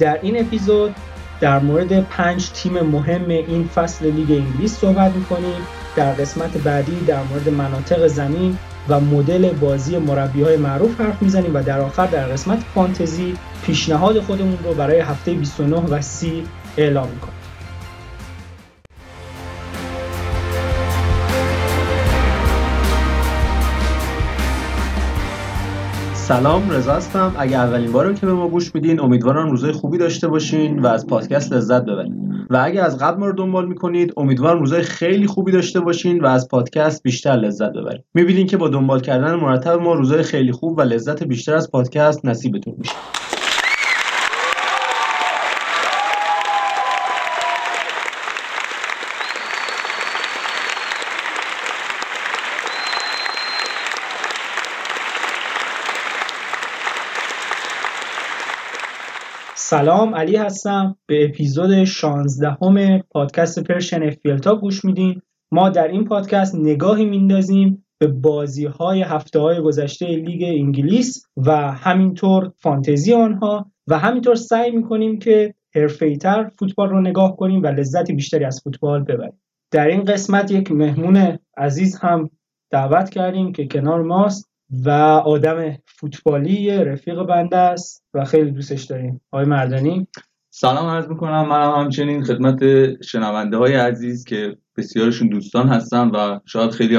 در این اپیزود در مورد پنج تیم مهم این فصل لیگ انگلیس صحبت می‌کنیم. در قسمت بعدی در مورد مناطق زمین و مدل بازی مربی های معروف حرف می‌زنیم و در آخر در قسمت فانتزی پیشنهاد خودمون رو برای هفته 29 و 30 اعلام می‌کنیم. سلام رضا هستم. اگه اولین بارم که به ما گوش میدین امیدوارم روزای خوبی داشته باشین و از پادکست لذت ببرین و اگه از قبل ما رو دنبال می‌کنید امیدوارم روزای خیلی خوبی داشته باشین و از پادکست بیشتر لذت ببرین می‌بینین که با دنبال کردن مرتب ما روزای خیلی خوب و لذت بیشتر از پادکست نصیبتون میشه. سلام علی هستم. به اپیزود 16 همه پادکست پرشن افیلتا گوش میدین. ما در این پادکست نگاهی میندازیم به بازی های هفته های گذشته لیگ انگلیس و همینطور فانتزی آنها و همینطور سعی می‌کنیم که حرفه‌ای‌تر فوتبال رو نگاه کنیم و لذت بیشتری از فوتبال ببریم. در این قسمت یک مهمون عزیز هم دعوت کردیم که کنار ماست. و آدم فوتبالی رفیق بنده است و خیلی دوستش داریم. آقای مردانی؟ سلام عرض می‌کنم. منم همچنین خدمت شنونده های عزیز که بسیارشون دوستان هستن و شاید خیلی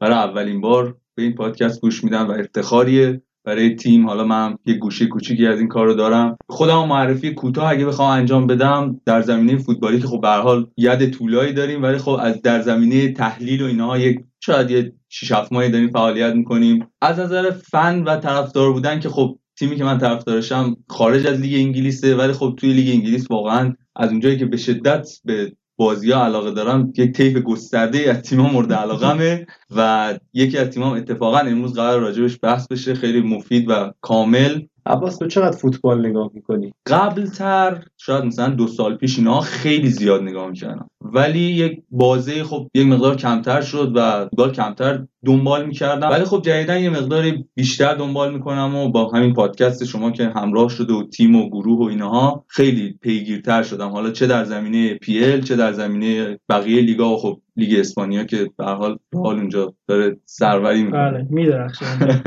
برای اولین بار به این پادکست گوش میدن و افتخاریه. برای تیم. حالا من یه گوشه کوچیکی از این کار رو دارم. خودم معرفی کوتاه اگه بخوام انجام بدم در زمینه فوتبالی که خب به حال ید طولایی داریم ولی خب از در زمینه تحلیل و اینها یک شاید یه 6 7 ماهی داریم فعالیت می‌کنیم. از نظر فن و طرفدار بودن که خب تیمی که من طرفدارشم خارج از لیگ انگلیسه ولی خب توی لیگ انگلیس واقعا از اونجایی که به شدت به بازی ها علاقه دارم. یک طیف گسترده از تیم مورد علاقمه و یکی از تیم اتفاقا امروز قرار راجبش بحث بشه. خیلی مفید و کامل. عباس تو چقدر فوتبال نگاه می‌کنی؟ قبلتر شاید مثلا دو سال پیش اینا خیلی زیاد نگاه می‌کردم. ولی یک بازه خب یک مقدار کمتر شد و فوتبال کمتر دنبال می‌کردم. ولی خب جدیدا یه مقدار بیشتر دنبال می‌کنم و با همین پادکست شما که همراه شده و تیم و گروه و اینها خیلی پیگیرتر شدم. حالا چه در زمینه پی چه در زمینه بقیه لیگا و خب لیگ اسپانیا که به حال حال اونجا داره سروری می‌کنه. بله میدرخشه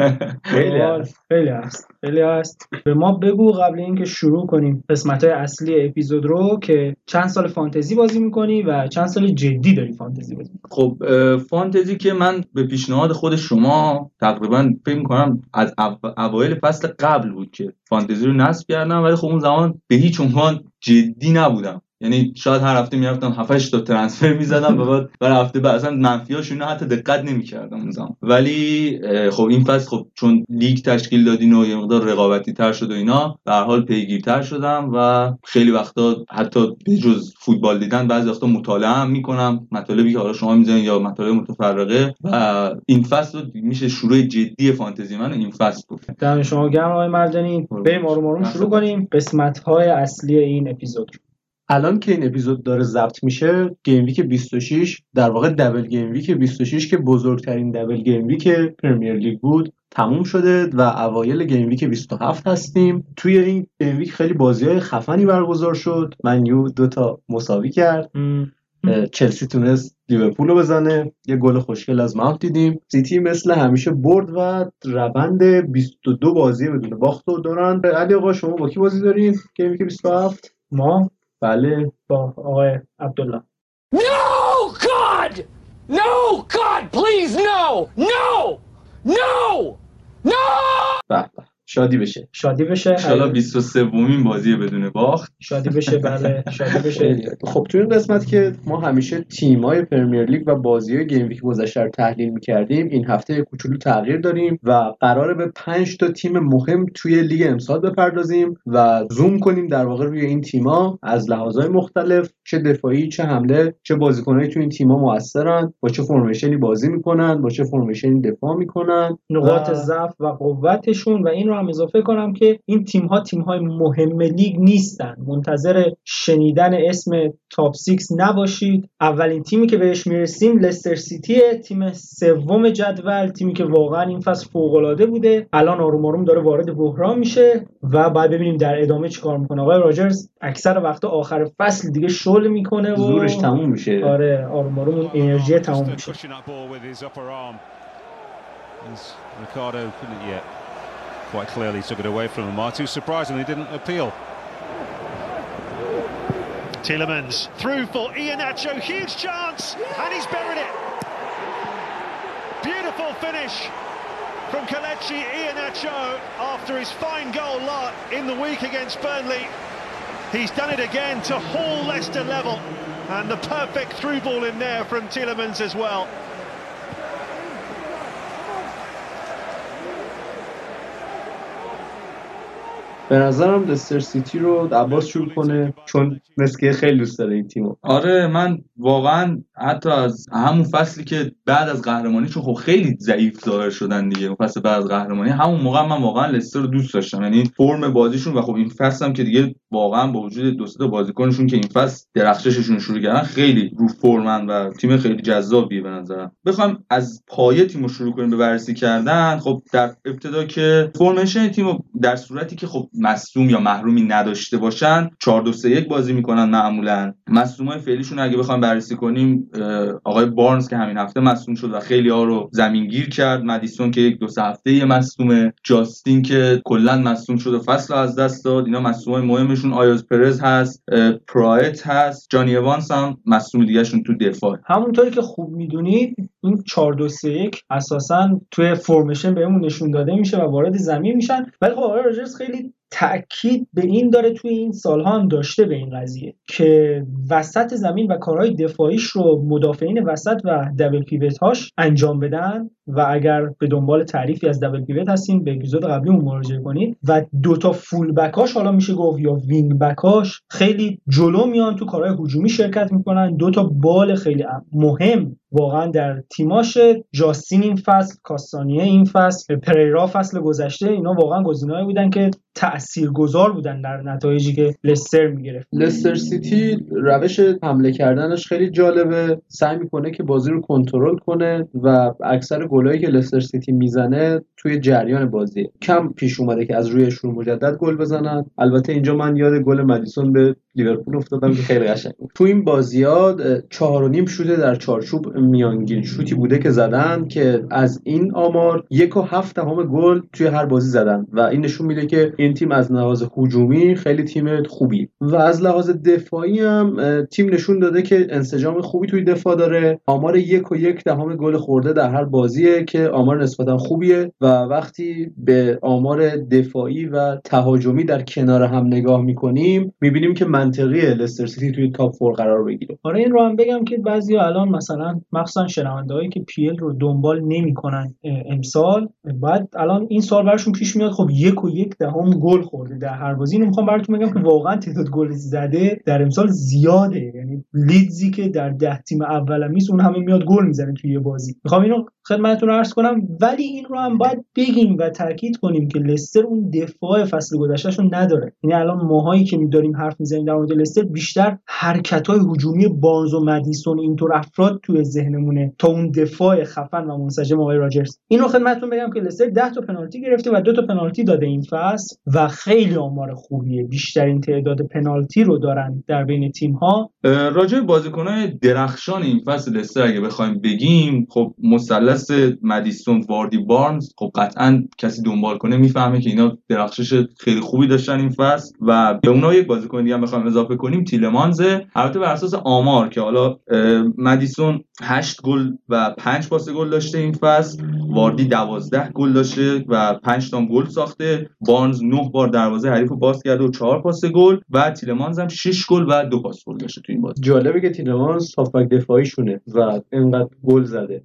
خیلی هست. خیلی هست. خیلی هست. به ما بگو قبل اینکه شروع کنیم قسمت های اصلی اپیزود رو که چند سال فانتزی بازی می‌کنی و چند سال جدی داری فانتزی بازی می‌کنی؟ خب فانتزی که من به پیشنهاد خود شما تقریبا فکر می‌کنم از اوایل فصل قبل بود که فانتزی رو نصب کردم ولی خب اون زمان به هیچ عنوان جدی نبودم. یعنی شاید هر هفته می‌رفتم 7 تا ترانسفر می‌زدم و بعد برای هفته بعد اصلا منفیاشون حتی دقت نمی‌کردم اون زمان ولی خب این فصل خب چون لیگ تشکیل دادین و یه مقدار رقابتی تر شد و اینا به هر حال پیگیرتر شدم و خیلی وقتا حتی به جز فوتبال دیدن بعضی وقتا مطالعه هم می‌کنم مطالبی که حالا شما می‌زنین یا مطالب متفرقه و این فصل میشه شروع جدی فانتزی من این فصل بود دم شما گرم آقای مردانی بریم آروم آروم شروع کنیم. قسمت های اصلی این اپیزود الان که این اپیزود داره ضبط میشه game week 26 در واقع double game week 26 که بزرگترین double game week Premier League بود تموم شده و اوایل game week 27 هستیم. توی این game week خیلی بازی های خفنی برگزار شد. منیو دو تا مساوی کرد. چلسی تونست لیورپول رو بزنه. یه گل خوشگل از ماونت دیدیم. سیتی مثل همیشه برد و روند 22 بازی بدون باخت رو دارن. علی آقا شما با کی بازی دارین game week 27 ما؟ Saleh Abdullah. No, God! No, God, please, no! No! No! No! شادی بشه. شادی بشه. این 23 ومین بازی بدون باخت. شادی بشه بله. شادی بشه. خب تو این قسمت که ما همیشه تیمای Premier League و بازی های game week گذشته رو تحلیل می‌کردیم این هفته کوچولو تغییر داریم و قراره به 5 تا تیم مهم توی لیگ امسال بپردازیم و زوم کنیم در واقع روی این تیما از لحاظهای مختلف چه دفاعی چه حمله چه بازیکنایی تو این تیما موثرن با چه formation ی بازی می‌کنن با چه formation ی دفاع می‌کنن نقاط ضعف و قوتشون و این رو هم اضافه کنم که این تیم ها تیم های مهم لیگ نیستن. منتظر شنیدن اسم top 6 نباشید. اولین تیمی که بهش می‌رسیم لستر سیتی تیم سوم جدول تیمی که واقعا این فصل فوق العاده بوده. الان آروم آروم داره وارد بحران میشه و بعد ببینیم در ادامه چیکار می‌کنه. آقای راجرز اکثر وقتا آخر فصل دیگه شل می‌کنه و زورش تموم میشه. آره آروم آروم اون انرژی تموم میشه. Ricardo couldn't yet. Quite clearly took it away from him. Martu surprisingly didn't appeal. Tillemans through for Iheanacho, huge chance, and he's buried it. Beautiful finish from Kalechi Iheanacho after his fine goal in the week against Burnley. He's done it again to haul Leicester level, and the perfect through ball in there from Tillemans as well. به نظرم لستر سیتی رو عباس شروع کنه چون مسکه خیلی دوست داره این تیمو. آره من واقعا حتی از همون فصلی که بعد از قهرمانی چون خب خیلی ضعیف ظاهر شدن دیگه اون فصل بعد از قهرمانی همون موقع من واقعا لستر رو دوست داشتم. یعنی فرم بازیشون و خب این فصل هم که دیگه واقعا با وجود دو سه بازیکنشون که این فصل درخشششون شروع کردن خیلی رو فرمن و تیم خیلی جذابیه به نظرم. بخوام از پایه تیمو شروع کنیم به بررسی کردن خب در ابتدا که فرمیشن تیمو در صورتی که خب مصدوم یا محرومی نداشته باشن 4 2 3 1 بازی می‌کنن معمولا. مصدومای فعلیشون اگه بخوایم بررسی کنیم آقای بارنز که همین هفته مصدوم شد و خیلی ها رو زمین گیر کرد. مدیسون که یک دو سه هفته یه مصدومه. جاستین که کلا مصدوم شد و فصل از دست داد. اینا مصدومای مهمشون. آیاز پرز هست پرایت هست جانی اوانس هم مصدوم دیگهشون تو دفاع. همونطوری که خوب می‌دونید این 4 2 3 1 اساسا توی فرمیشن بهمون نشون داده میشه و وارد زمین میشن. ولی خب آقای راجرز خیلی تاکید به این داره توی این سالها هم داشته به این قضیه که وسط زمین و کارهای دفاعیش رو مدافعین وسط و double pivot هاش انجام بدن. و اگر به دنبال تعریفی از double pivot هستین به اپیزود قبلیمون مراجعه کنید. و دوتا full back اش حالا میشه گفت یا wing back اش خیلی جلو میان تو کارهای هجومی شرکت می‌کنن. دوتا بال خیلی مهم واقعا در تیماشه جاستین این فصل کاستانیه این فصل پریرا فصل گذشته اینا واقعا گزینه‌ای بودن که تاثیرگذار بودن در نتایجی که لستر می‌گرفت. لستر سیتی روش حمله کردنش خیلی جالبه. سعی می‌کنه که بازی رو کنترل کنه و اکثر گلایی که لستر سیتی می‌زنه توی جریان بازی. کم پیش اومده که از روی شروع مجدد گل بزنن. البته اینجا من یاد گل مدیسون به لیورپول افتادم که خیلی قشنگ بود. تو این بازی ها چهار و نیم شوته در چارچوب میانگین شوتی بوده که زدن که از این آمار یک و هفت دهم گل توی هر بازی زدن و این نشون میده که این تیم از لحاظ هجومی خیلی تیم خوبی. و از لحاظ دفاعی هم تیم نشون داده که انسجام خوبی توی دفاع داره. آمار یک و یک دهم گل خورده در هر بازیه که آمار نسبتا خوبیه و وقتی به آمار دفاعی و تهاجمی در کنار هم نگاه می‌کنیم می‌بینیم که منطقیه لستر سیتی توی top four قرار بگیره. آره این رو هم بگم که بعضی الان مثلا مخصوصا شنوندهایی که PL رو دنبال نمی‌کنن امسال بعد الان این سوال براشون پیش میاد خب یک و یک دهم گل خورده در هر بازی. اینو می‌خوام براتون بگم که واقعا تعداد گل زده در امسال زیاده. یعنی لیدزی که در ده تیم اول میز اون همه میاد گل می‌زنه توی یه بازی. می‌خوام اینو خدمتتون عرض کنم ولی این رو هم باید بگیم و تاکید کنیم که لستر اون دفاع فصل گذشتهشون نداره. یعنی الان ماهایی که داریم حرف می‌زنیم در مورد لستر بیشتر حرکت های هجومی بارنز و مدیسون اینطور افراد توی ذهنمونه تا اون دفاع خفن و منسجم آقای راجرز. این رو خدمتتون بگم که لستر 10 تا پنالتی گرفته و دو تا پنالتی داده این فصل و خیلی آمار خوبیه. بیشترین تعداد پنالتی رو دارن در بین تیم ها راجع بازیکن‌های درخشان این فصل لستر اگه بخوایم بگیم خب مثلث مدیسون واردی بارنز خب قطعا کسی دنبال کنه می‌فهمه که اینا درخشش خیلی خوبی داشتن این فصل و به اونها یک بازیکن دیگه هم بخوایم اضافه کنیم تیلمانز البته بر اساس آمار که حالا مدیسون 8 گل و 5 پاس گل داشته این فصل واردی 12 گل داشته و 5 تا گل ساخته. بارنز 9 بار دروازه حریف رو باز کرده و 4 پاس گل و تیلمانز هم 6 گل و 2 پاس گل داشته تو این بازی. جالبه که تیلمانز هافبک دفاعی شونه و اینقدر گل زده.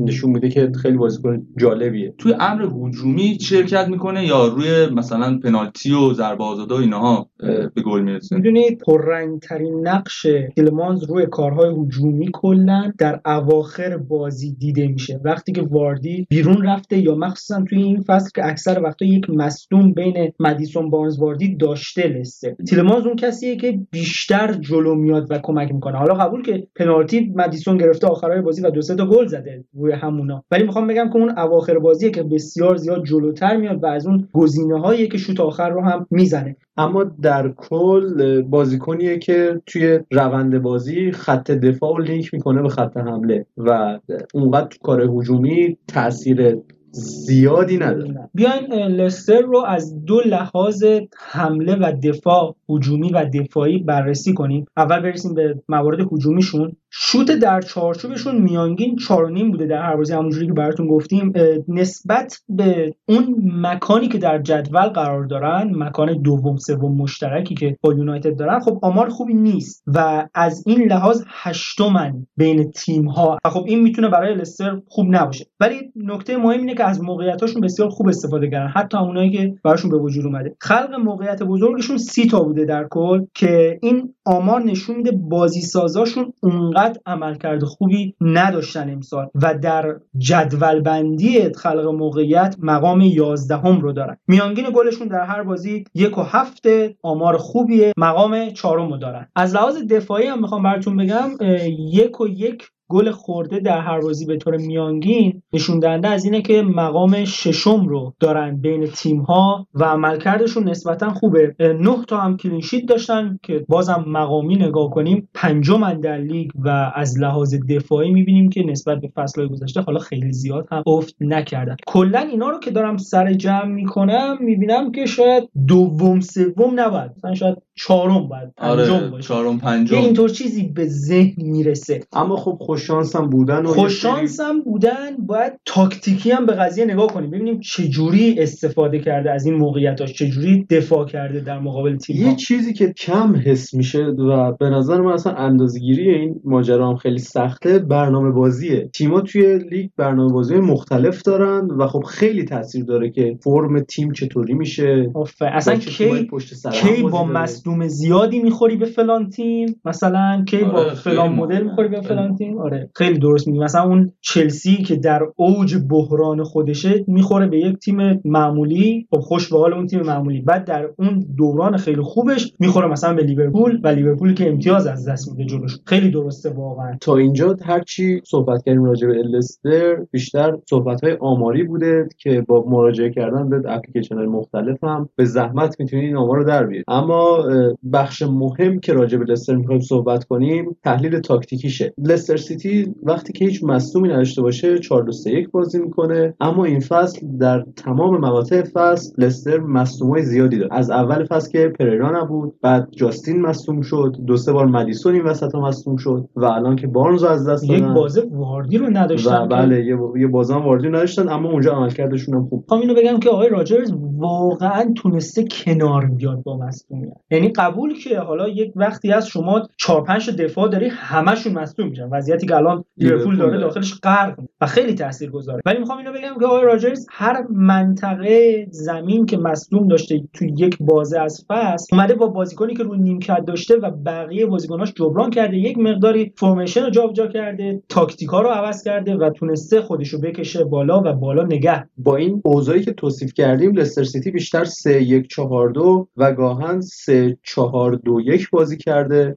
نشون میده که خیلی بازیکن جالبیه. توی امر هجومی شرکت می‌کنه یا روی مثلا پنالتی و ضربه آزاده و اینها به گل می‌رسه؟ می‌دونید پررنگترین نقش تیلمانز روی کارهای هجومی کلا در اواخر بازی دیده میشه. وقتی که واردی بیرون رفته یا مخصوصا توی این فصل که اکثر وقتا یک مصدوم بین مدیسون بارنز واردی داشته لسته تیلمانز اون کسیه که بیشتر جلو میاد و کمک می‌کنه. حالا قبول که پنالتی مدیسون گرفته آخرای بازی و دو سه تا گل زده روی همونا. ولی می‌خوام بگم که اون اواخر بازیه که بسیار زیاد جلوتر میاد و از اون گزینه که شوت آخر رو هم می‌زنه. اما در کل بازیکنیه که توی روند بازی خط دفاع رو لینک می‌کنه به خط حمله و اونقدر تو کار هجومی تاثیر زیادی نداره. بیاین لستر رو از دو لحاظ حمله و دفاع هجومی و دفاعی بررسی کنیم. اول برسیم به موارد هجومیشون. شوت در چارچوبشون میانگین 4.5 بوده در هر بازی. همونجوری که براتون گفتیم نسبت به اون مکانی که در جدول قرار دارن مکان دوم سوم مشترکی که با یونایتد دارن خب آمار خوبی نیست و از این لحاظ هشتمن بین تیم ها و خب این می‌تونه برای لستر خوب نباشه. ولی نکته مهم اینه که از موقعیتاشون بسیار خوب استفاده کردن. حتی اونایی که براشون به وجود اومده. خلق موقعیت بزرگشون سی تا بوده در کل که این آمار نشون میده بازی سازاشون اونقدر عملکرد خوبی نداشتن امسال و در جدول بندی خلق موقعیت مقام 11 هم رو دارن. میانگین گلشون در هر بازی یک و هفته آمار خوبیه مقام چهارم رو دارن. از لحاظ دفاعی هم می‌خوام براتون بگم یک و یک گل خورده در هر بازی به طور میانگین نشون دهنده از اینه که مقام ششم رو دارن بین تیم ها و عملکردشون نسبتا خوبه. نه تا هم کلینشیت داشتن که بازم مقامی نگاه کنیم پنجم در لیگ و از لحاظ دفاعی می‌بینیم که نسبت به فصلهای گذشته حالا خیلی زیاد هم افت نکردن. کلا اینا رو که دارم سر جمع می‌کنم می‌بینم که شاید دوم سوم نباید. مثلا شاید چهارم باید پنجم آره باشه. چهارم پنجم. اینطور چیزی به ذهن می‌رسه. اما خب خوش شانس هم بودن و خوش شانس هم بودن باید تاکتیکی هم به قضیه نگاه کنیم. ببینیم چه جوری استفاده کرده از این موقعیتاش چه جوری دفاع کرده در مقابل تیم یه چیزی که کم حس میشه و به نظر من اصلا اندازه‌گیری این ماجرا هم خیلی سخته برنامه بازیه. تیما توی لیگ برنامه بازی مختلف دارن و خب خیلی تاثیر داره که فرم تیم چطوری میشه اصلا کی کی با مصدوم زیادی می‌خوری به فلان تیم؟ مثلا کی با آره، فلان مدل می‌خوری به فلان تیم؟ آره خیلی درست میگی. مثلا اون چلسی که در اوج بحران خودشه می‌خوره به یک تیم معمولی. خب خوش به حال اون تیم معمولی. بعد در اون دوران خیلی خوبش می‌خوره مثلا به لیورپول و لیورپول که امتیاز از دست میده جلوش. خیلی درسته واقعا. تا اینجا هرچی صحبت کردیم راجع به لستر بیشتر صحبت های آماری بوده که با مراجعه کردن به اپلیکیشن های مختلف هم به زحمت می‌تونید این آمار رو در بیارید اما بخش مهم که راجع به لستر می‌خوایم صحبت کنیم تحلیل تاکتیکیشه. لستر سیتی وقتی که هیچ مصدومی نداشته باشه 4 2 3 1 بازی می‌کنه. اما این فصل در تمام مقاطع فصل لستر مصدومای زیادی داره. از اول فصل که پریرا نبود بعد جاستین مصدوم شد دو سه بار مدیسون این وسط مصدوم شد و الان که بارنز از دست یک بازه واردی رو نداشتن و بله یه, یه بازم واردی نداشتن اما اونجا عملکردشون هم خوب اینو بگم که آقای راجرز واقعا تونسته کنار بیاد با مصدومیت. یعنی قبول که حالا یک وقتی از شما 4 5 دفاع داری همشون مصدوم میشن. وضعیتی که الان لیورپول داره. داخلش غرق و خیلی تاثیرگذاره ولی می‌خوام اینو بگم که آقای راجرز هر منطقه زمین که مصدوم داشته تو یک بازه از فصل اومده با بازیکنی که روی نیمکت داشته و بقیه بازیکناش جبران کرده یک مقداری فرمیشن رو جابجا کرده تاکتیکا رو عوض کرده و تونسته خودش رو بکشه بالا و بالا نگه با این اوضاعی که توصیف کردیم لستر سیتی بیشتر 3 1 4 2 و گاهن 3 4 2 1 بازی کرده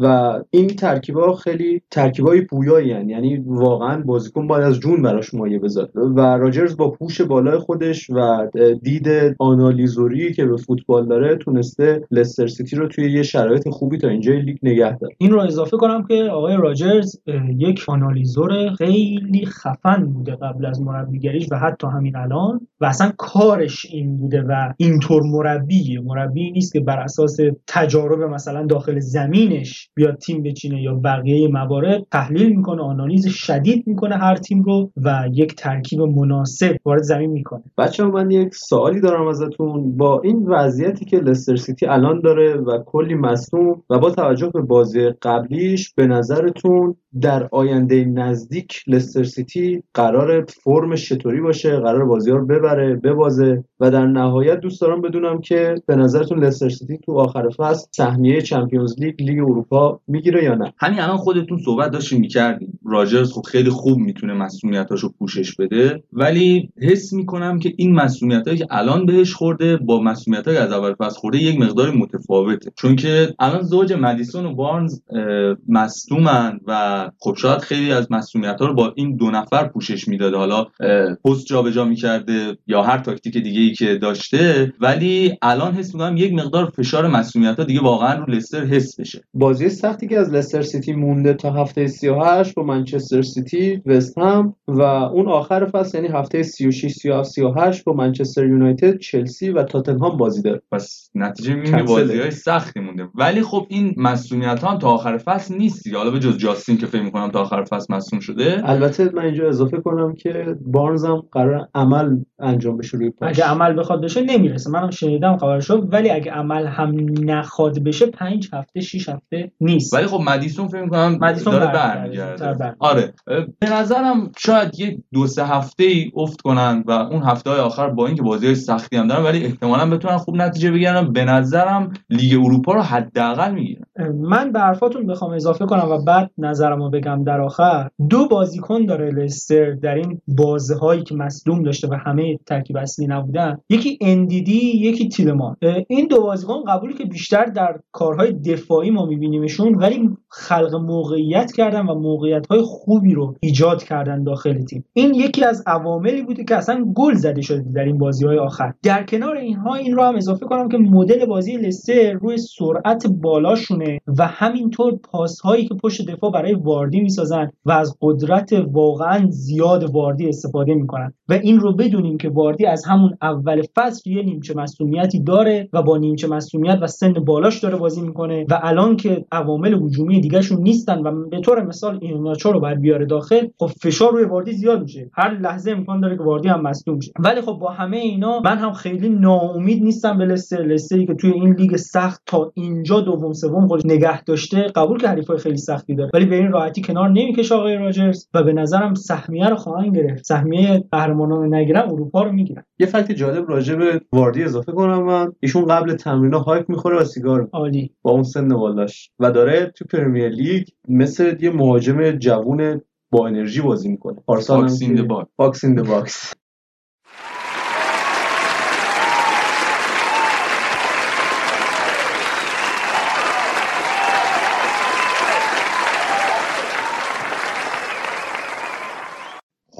و این ترکیبا خیلی ترکیبای پویایی. یعنی واقعا بازیکن باید از جون براش مایه بذاره و راجرز با پوش بالای خودش و دید آنالیزوری که به فوتبال داره تونسته لستر سیتی رو توی یه شرایط خوبی تا اینجای لیگ نگه داره. این رو اضافه کنم که آقای راجرز یک آنالیزور خیلی خفن بوده قبل از مربیگریش و حتی همین الان و اصلا کارش این بوده و اینطور مربیه. مربی نیست که بر اساس تجارب مثلا داخل زمینش بیاد تیم بچینه یا بقیه موارد تحلیل می‌کنه آنالیز شدید می‌کنه هر تیم رو و یک ترکیب مناسب وارد زمین می‌کنه. بچه‌ها من یک سوالی دارم ازتون. با این وضعیتی که لستر سیتی الان داره و کلی مصدوم و با توجه به بازی قبلیش به نظرتون در آینده نزدیک لستر سیتی قرار فرمش چطوری باشه؟ قرار بازی رو ببره ببازه؟ و در نهایت دوست دارم بدونم که به نظرتون لستر سیتی تو آخر فصل سهمیه Champions League لیگ اروپا می‌گیره یا نه؟ همین الان خودتون صحبت داشتیم می‌کردیم. راجرز خب خیلی خوب می‌تونه مسئولیتاشو پوشش بده. ولی حس می‌کنم که این مسئولیتایی که الان بهش خورده با مسئولیتایی از اول فصل خورده یک مقدار متفاوته. چون که الان زوج مدیسون و بارنز مصدومن و خب شاید خیلی از مسئولیت ها رو با این دو نفر پوشش می‌داده. حالا پست جابجا می‌کرده یا هر تاکتیک دیگه ای که داشته. ولی الان حس می‌کنم یک مقدار فشار مسئولیت ها دیگه واقعا رو لستر حس بشه. بازی سختی که از لستر سیتی مونده تا هفته 38 با منچستر سیتی وست هم و اون آخر فصل یعنی هفته 36 37 38 با منچستر یونایتد چلسی و تاتنهام بازی داره. پس نتیجه می‌بینی بازی های سختی مونده. ولی خب این مسئولیت ها تا آخر فصل نیست حالا به جز جاستین که فکر می‌کنم تا آخر فصل مصوم شده. البته من اینجا اضافه کنم که بارنز هم قرار عمل انجام بشه روی پاش. اگه عمل بخواد بشه نمی‌رسه. منم شنیدم خبرشو ولی اگه عمل هم نخواد بشه پنج هفته 6 هفته نیست. ولی خب مدیسون فکر می‌کنم مدیسون داره برمیگرده. آره. به نظرم شاید یه دو سه هفته ای افت کنن و اون هفته های آخر با اینکه بازی های سختی هم دارن ولی احتمالا بتونن خوب نتیجه بگیرن به نظرم لیگ اروپا رو حداقل می‌گیرن. من به حرفاتون بخوام اضافه کنم و بعد نظرمو بگم در آخر. دو بازیکن داره لستر در این بازه هایی که مصدوم داشته و همه ترکیب اصلی نبودن. یکی اندیدی یکی تیلمان. این دو بازیکن قبولی که بیشتر در کارهای دفاعی ما میبینیمشون ولی خلق موقعیت کردن و موقعیت های خوبی رو ایجاد کردن داخل تیم. این یکی از عواملی بوده که اصلا گل زده شده در این بازی های آخر. در کنار اینها این رو هم اضافه کنم که مدل بازی لستر روی سرعت بالاشونه و همینطور پاس هایی که پشت دفاع برای واردی می‌سازن و از قدرت واقعا زیاد واردی استفاده می‌کنن. و این رو بدونیم که واردی از همون اول فصل یه نیمچه مصونیتی داره و با نیمچه مصونیت و سن بالاش داره بازی می‌کنه و الان که عوامل هجومی دیگهشون نیستن و به طور مثال ایناچو رو باید بیاره داخل خب فشار روی واردی زیاد میشه. هر لحظه امکان داره که واردی هم مصدوم شه. ولی خب با همه اینا من هم خیلی ناامید نیستم به لستر. لستری که توی این لیگ سخت تا اینجا دوم سوم خودش نگه داشته قبول که حریفای خیلی سختی داره. ولی به این راحتی کنار نمی‌کشه آقای راجرز و به نظرم سهمیه رو خواهند گرفت. سهمیه قهرمانان نگیرن اروپا رو می‌گیرن. یه fact جالب راجع به واردی اضافه کنم من. ایشون قبل تمرین هایپ می‌خوره و سیگار عالی. با اون سن بالاش و داره تو Premier League مثل یه مهاجم جوون با انرژی بازی می‌کنه. پارسال box این box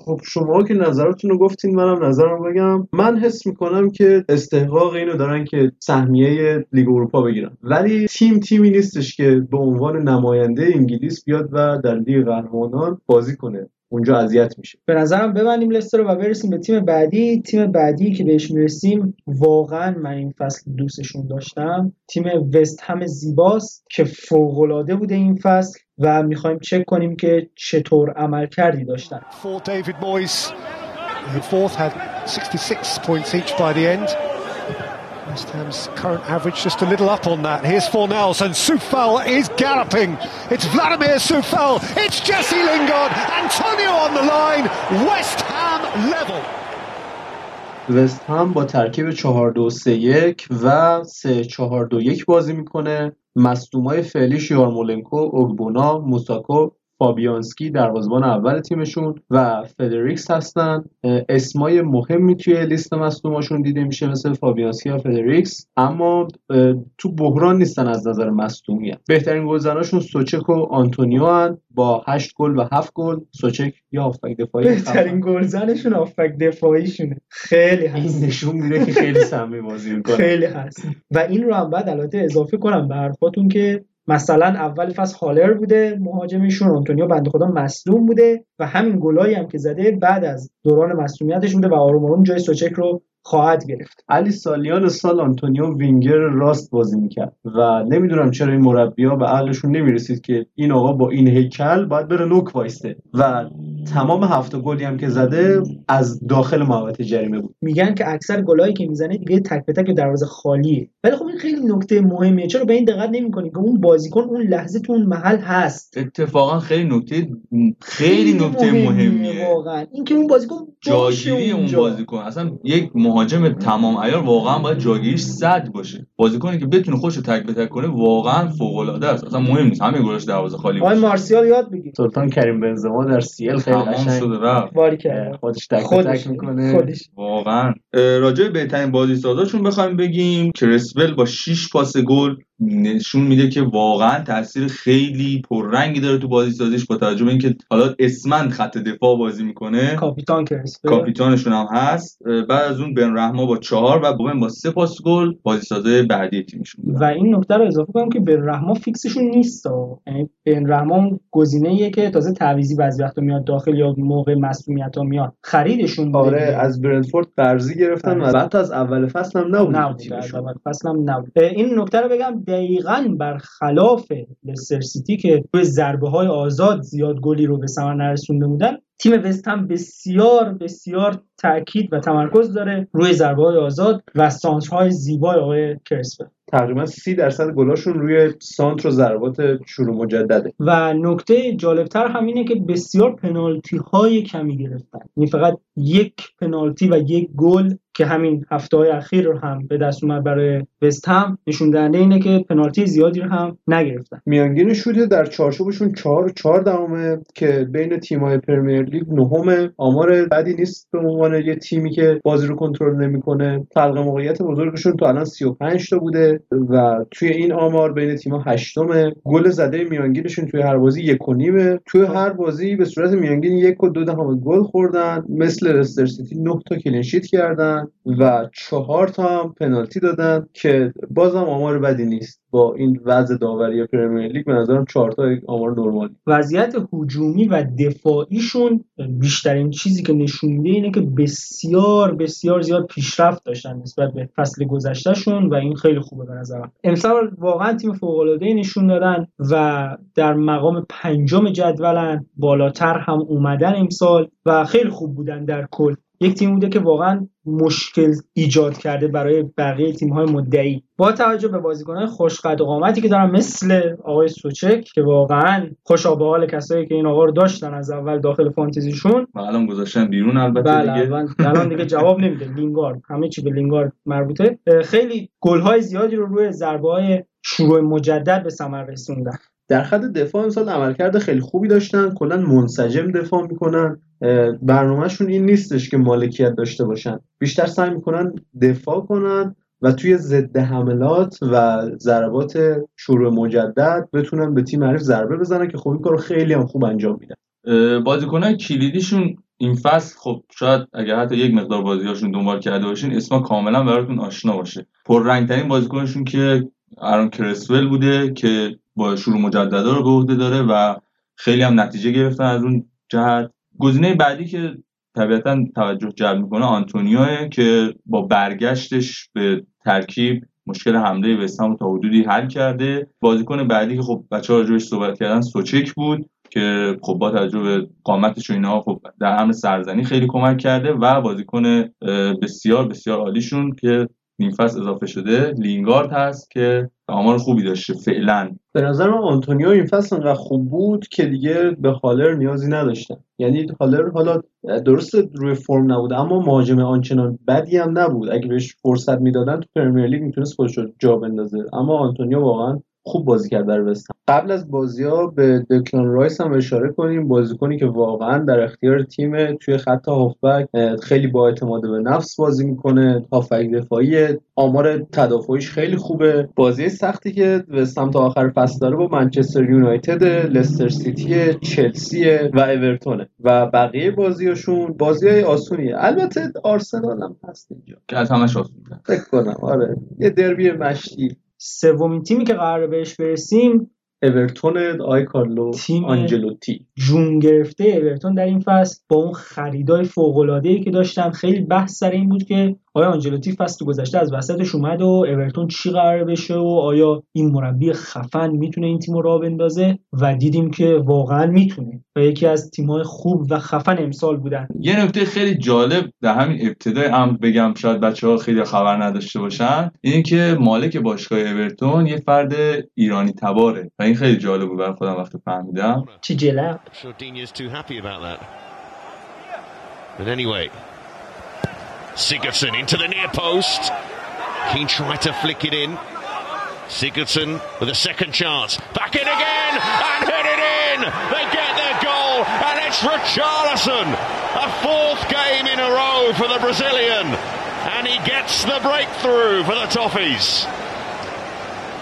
خب شما که نظراتتون رو گفتین منم نظرم بگم. من حس می‌کنم که استحقاق اینو دارن که سهمیه لیگ اروپا بگیرن. ولی تیم تیمی نیستش که به عنوان نماینده انگلیس بیاد و در لیگ قهرمانان بازی کنه. اونجا اذیت میشه. به نظرم ببندیم لستر رو و برسیم به تیم بعدی. تیم بعدی که بهش می‌رسیم واقعا من این فصل دوستشون داشتم. تیم وست هم زیباست که فوق‌العاده بوده این فصل و می‌خوایم چک کنیم که چطور عمل کردی داشتن David Moyes, fourth had 66 points each by the end. West Ham's current average just a little up on that. Here's Fornells and Soufal is galloping. It's Vladimir Coufal. It's Jesse Lingard. Antonio on the line. West Ham level. وست هم با ترکیب 4 2 3 1 و 3 4 2 1 بازی می‌کنه مصدومای فعلیش یارمولنکو، اوگبونا، ماسواکو، فابیانسکی دروازه‌بان اول تیمشون و فردریکس هستن. اسمای مهمی توی لیست مصدوماشون دیده میشه مثل فابیانسکی و فردریکس اما تو بحران نیستن از نظر مصدومیت بهترین گلزناشون سوچک و آنتونیو هن. با 8 گل و 7 گل سوچک یا هافبک دفاعی بهترین گلزنشون هافبک دفاعیشونه. خیلی هست. این نشون میده که خیلی سمی بازی می‌کنه. خیلی هست. و این رو هم بعد البته اضافه کنم به حرفاتون که مثلا اول فصل هالر بوده مهاجمشون آنتونیو بنده خدا مصدوم بوده و همین گلایی هم که زده بعد از دوران مصدومیتش بوده و آروم آروم جای سوچک رو خواهد گرفت. علی سالیان سال آنتونیو وینگر راست بازی می‌کرد و نمی‌دونم چرا این مربیا به عقلشون نمی‌رسید که این آقا با این هیکل باید بره نوک وایسته. و تمام هفت گلی هم که زده از داخل محوطه جریمه بود. میگن که اکثر گلایی که می‌زنه دیگه تک به تک دروازه خالیه. ولی خب این خیلی نکته مهمیه. چرا به این دقت نمی‌کنی که اون بازیکن اون لحظه تو اون محل هست؟ اتفاقا خیلی نکته خیلی نکته مهمیه واقعا. اینکه اون بازیکن جاگیری اون. بازیکن. اصلا یک مهاجم تمام عیار واقعا باید جاگیریش صد باشه. بازیکنی که بتونه خودش تک به تک کنه واقعا فوق العاده است. اصلا مهم نیست. همه گلش دروازه خالی باشه. مارسیال یاد بگیر. سلطان کریم بنزما در سیل خیلی تمام قشنگ شده رفت. خودش تک به تک می‌کنه. خودش. واقعا. راجع به بهترین بازی سازاشون بخوایم بگیم. کرسول با 6 پاس گل نشون میده که واقعا تاثیر خیلی پررنگی داره تو بازی سازیش با توجه به اینکه حالا اسمن خط دفاع بازی می‌کنه. کاپیتان کرسپل. کاپیتانشون هم هست. بعد از اون بن رحما با چهار و بوون با سه پاس گل بازی سازه بعدی تیمشون و. این نکته رو اضافه کنم که بن رحما فیکسشون نیست. یعنی بن رحما گزینه‌ایه که تازه تعویضی بعضی وقتا میاد داخل یا موقع مصدومیت ها میاد خریدشون بوده آره دیگه. از برنتفورد قرضی گرفتن و قرضی. حتی از اول فصل هم نبود نبود اول فصل هم نبود این نکته رو بگم دقیقا برخلاف لستر سیتی که توی ضربه های آزاد زیاد گلی رو به ثمر نرسونده بودن تیم وست هم بسیار بسیار تاکید و تمرکز داره روی ضربه های آزاد و سانتر های زیبای آقای کرسول. تقریبا سی درصد گلاشون روی سانتر و ضربات شروع مجدده. و نکته جالبتر هم اینه که بسیار پنالتی های کمی گرفتن. یعنی فقط یک پنالتی و یک گل که همین هفته های اخیر رو هم به دست اومد برای وست هم نشون دهنده اینه که پنالتی زیادی رو هم نگرفتن. میانگین شوت در چارچوبشون 4 4 دهمه که بین تیم‌های پرمیر لیگ نهمه آمار بدی نیست به عنوان یه تیمی که بازی رو کنترل نمی‌کنه. خلق موقعیت بزرگشون تا الان 35 تا بوده و توی این آمار بین تیم‌ها هشتمه گل زده میانگینشون توی هر بازی یک و نیمه توی هر بازی به صورت میانگین یک و دو دهم گل خوردن. مثل لستر سیتی 9 تا کلین شیت و چهار تا هم پنالتی دادن که بازم آمار بدی نیست. با این وضع داوری پرمیر لیگ به نظرم چهار تا آمار نرمالی. وضعیت هجومی و دفاعیشون بیشترین چیزی که نشون میده اینه که بسیار بسیار زیاد پیشرفت داشتن نسبت به فصل گذشتهشون و این خیلی خوبه به نظرم. امسال واقعا تیم فوق العاده نشون دادن و در مقام پنجم جدولن بالاتر هم اومدن امسال و خیلی خوب بودن در کل. یک تیم بوده که واقعا مشکل ایجاد کرده برای بقیه تیم های مدعی. با توجه به بازیکنهای خوشقد و قامتی که دارن مثل آقای سوچک که واقعا خوشا به حال کسایی که این آقا رو داشتن از اول داخل فانتزیشون. و الان گذاشتن بیرون البته بله دیگه. الان دیگه جواب نمیده. لینگارد. همه چی به لینگارد مربوطه. خیلی گل‌های زیادی رو روی ضربه های شروع مجدد به ثمر رسوندن. در خط دفاع امسال عملکرد خیلی خوبی داشتن. کلا منسجم دفاع می‌کنن. برنامهشون این نیستش که مالکیت داشته باشن. بیشتر سعی می‌کنن دفاع کنن و توی ضد حملات و ضربات شروع مجدد بتونن به تیم حریف ضربه بزنن که خب این کارو خیلی هم خوب انجام میدن. اه، بازیکنهای کلیدیشون این فصل خب شاید اگر حتی یک مقدار بازیهاشون دنبال کرده باشین اسما کاملا براتون آشنا باشه. پررنگترین بازیکنشون که آرون کرسول بوده که با شروع مجددا رو به عهده داره و خیلی هم نتیجه گرفتن از اون جهت. گزینه بعدی که طبیعتا توجه جلب می‌کنه آنتونیوه که با برگشتش به ترکیب مشکل حمله وستهم تا حدودی حل کرده. بازیکن بعدی که خب بچه ها راجبش صحبت کردن سوچک بود که خب با توجه به قامتش و اینها خب در امر سرزنی خیلی کمک کرده و بازیکن بسیار بسیار عالیشون که نیم فصل اضافه شده لینگارد هست که آمار خوبی داشته فعلا. به نظر من آنتونیو این فصل انقدر خوب بود که دیگه به هالر نیازی نداشتن. یعنی هالر حالا درست روی فرم نبود اما مهاجم آنچنان بدی هم نبود. اگه بهش فرصت می‌دادن تو پرمیر لیگ می‌تونست خودش رو جا بندازه. اما آنتونیو واقعا خوب بازی کرد در هم. قبل از بازی ها به دکلان رایس هم اشاره کنیم بازیکنی که واقعا در اختیار تیم توی خط هافبک خیلی با اعتماد به نفس بازی می‌کنه. هافبک دفاعی آمار تدافعیش خیلی خوبه. بازی سختی که وستهم تا آخر فصل داره با منچستر یونایتد لستر سیتی چلسی و اورتونه و بقیه بازیاشون بازی های آسونیه. البته آرسنال هم هست اینجا. که از همش فکر کنم آره. یه دربی مشتی سومین تیمی که قرار بهش برسیم اورتون آقای کارلو تیم- آنجلوتی. جون گرفته اورتون در این فصل با اون خریدای فوق العاده ای که داشتن خیلی بحث سر این بود که آیا آنجلوتی فصل گذشته از وسطش اومد و اورتون چی قرار بشه و آیا این مربی خفن می‌تونه این تیم رو راه بندازه؟ و دیدیم که واقعا می‌تونه. و یکی از تیم‌های خوب و خفن امسال بودن. یه نکته خیلی جالب در همین ابتدای هم بگم شاید بچه ها خیلی خبر نداشته باشن. اینه که مالک باشگاه اورتون یه فرد ایرانی تباره. و این خیلی جالب بود برای خودم وقتی فهمیدم. چه جلب. But anyway, Sigurdsson into the near post. Keane tried to flick it in. Sigurdsson with a second chance. Back in again and hit it in. They get their goal and it's Richarlison. A fourth game in a row for the Brazilian. And he gets the breakthrough for the Toffees.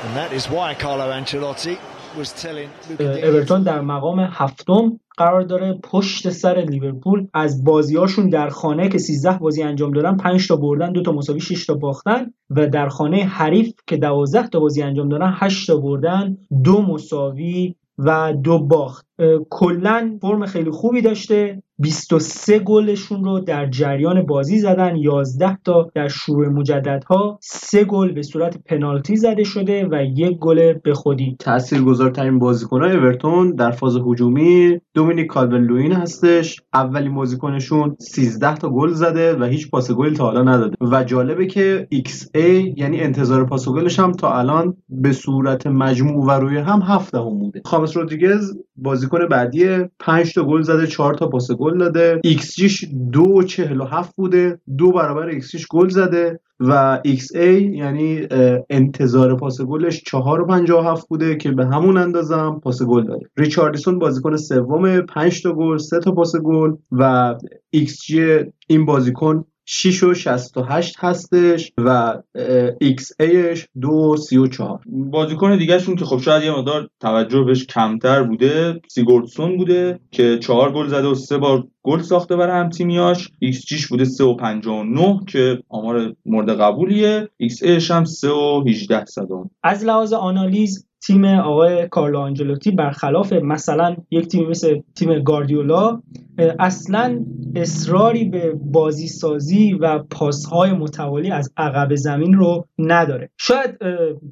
And that is why Carlo Ancelotti was telling Luka Digne اورتون در مقام هفتم قرار داره پشت سر لیورپول از بازیاشون در خانه که 13 بازی انجام دادن 5 تا بردن دو تا مساوی 6 تا باختن و در خانه حریف که 12 تا بازی انجام دادن 8 تا بردن دو مساوی و دو باخت. کلا فرم خیلی خوبی داشته. 23 گلشون رو در جریان بازی زدن. 11 تا در شروع مجددها 3 گل به صورت پنالتی زده شده و یک گل به خودی. تاثیرگذارترین بازیکن‌های اورتون در فاز هجومی دومینیک کالون لوین هستش. اولین بازیکنشون 13 تا گل زده و هیچ پاس گلی تا حالا نداده. و جالبه که XA یعنی انتظار پاس گلش هم تا الان به صورت مجموع و روی هم 7 هم بوده. خامس رودریگز بازیکن بعدی 5 تا گل زده 4 تا پاس گل داده. XG ش 2.47 بوده. دو برابر XG ش گل زده و XA یعنی انتظار پاس گلش 4.57 بوده که به همون اندازه هم پاس گل داده. ریچاردسون بازیکن سوم 5 تا گل 3 تا پاس گل و XG این بازیکن 6 و 68 هستش و XA ش 2 و 34 بازیکن دیگهشون که خب شاید یه مقدار توجه بهش کمتر بوده سیگوردسون بوده که چهار گل زده و سه بار گل ساخته برای هم تیمیاش. XG ش بوده 3 و 59 که آمار مورد قبولیه. XA ش هم 3 و 18 صدم از لحاظ آنالیز تیم آقای کارلو آنجلوتی برخلاف مثلا یک تیم مثل تیم گاردیولا اصلا اصراری به بازی سازی و پاسهای متوالی از عقب زمین رو نداره. شاید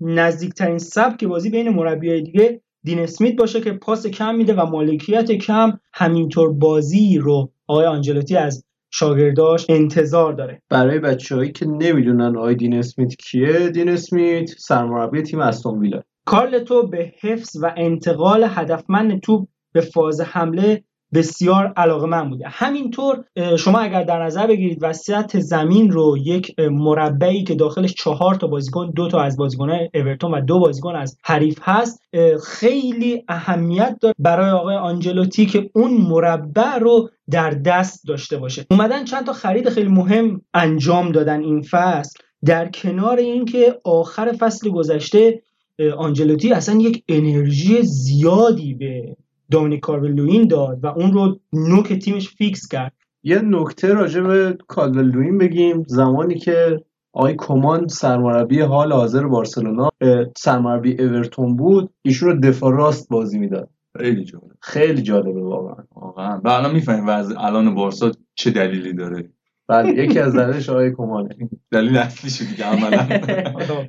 نزدیکترین سبک بازی بین مربیای دیگه دین اسمیت باشه که پاس کم میده و مالکیت کم همینطور بازی رو آقای آنجلوتی از شاگرداش انتظار داره. برای بچههایی که نمی‌دونن آقای دین اسمیت کیه دین اسمیت سرمربی تیم استون ویلا. کارلتو به حفظ و انتقال هدفمند توپ به فاز حمله بسیار علاقه من بوده. همینطور شما اگر در نظر بگیرید وسط زمین رو یک مربعی که داخلش چهار تا بازیکن دو تا از بازیکنان اورتون و دو بازیکن از حریف هست خیلی اهمیت داره برای آقای آنجلوتی که اون مربع رو در دست داشته باشه. اومدن چند تا خرید خیلی مهم انجام دادن این فصل. در کنار اینکه آخر فصل گذشته آنجلوتی اصلا یک انرژی زیادی به دومینیک کارولوین داد و اون رو نوک تیمش فیکس کرد. یه نکته راجع به کالولوین بگیم. زمانی که آقای کمان سرمربی حال حاضر بارسلونا سرمربی اورتون بود ایشون رو دفاع راست بازی می‌داد. خیلی جالب. خیلی جالبه واقعا. واقعا. و الان می‌فهمیم وضع الان بارسا چه دلیلی داره. بله یکی از دلیلش آقای کمانه. دلیل اصلیش دیگه عملا.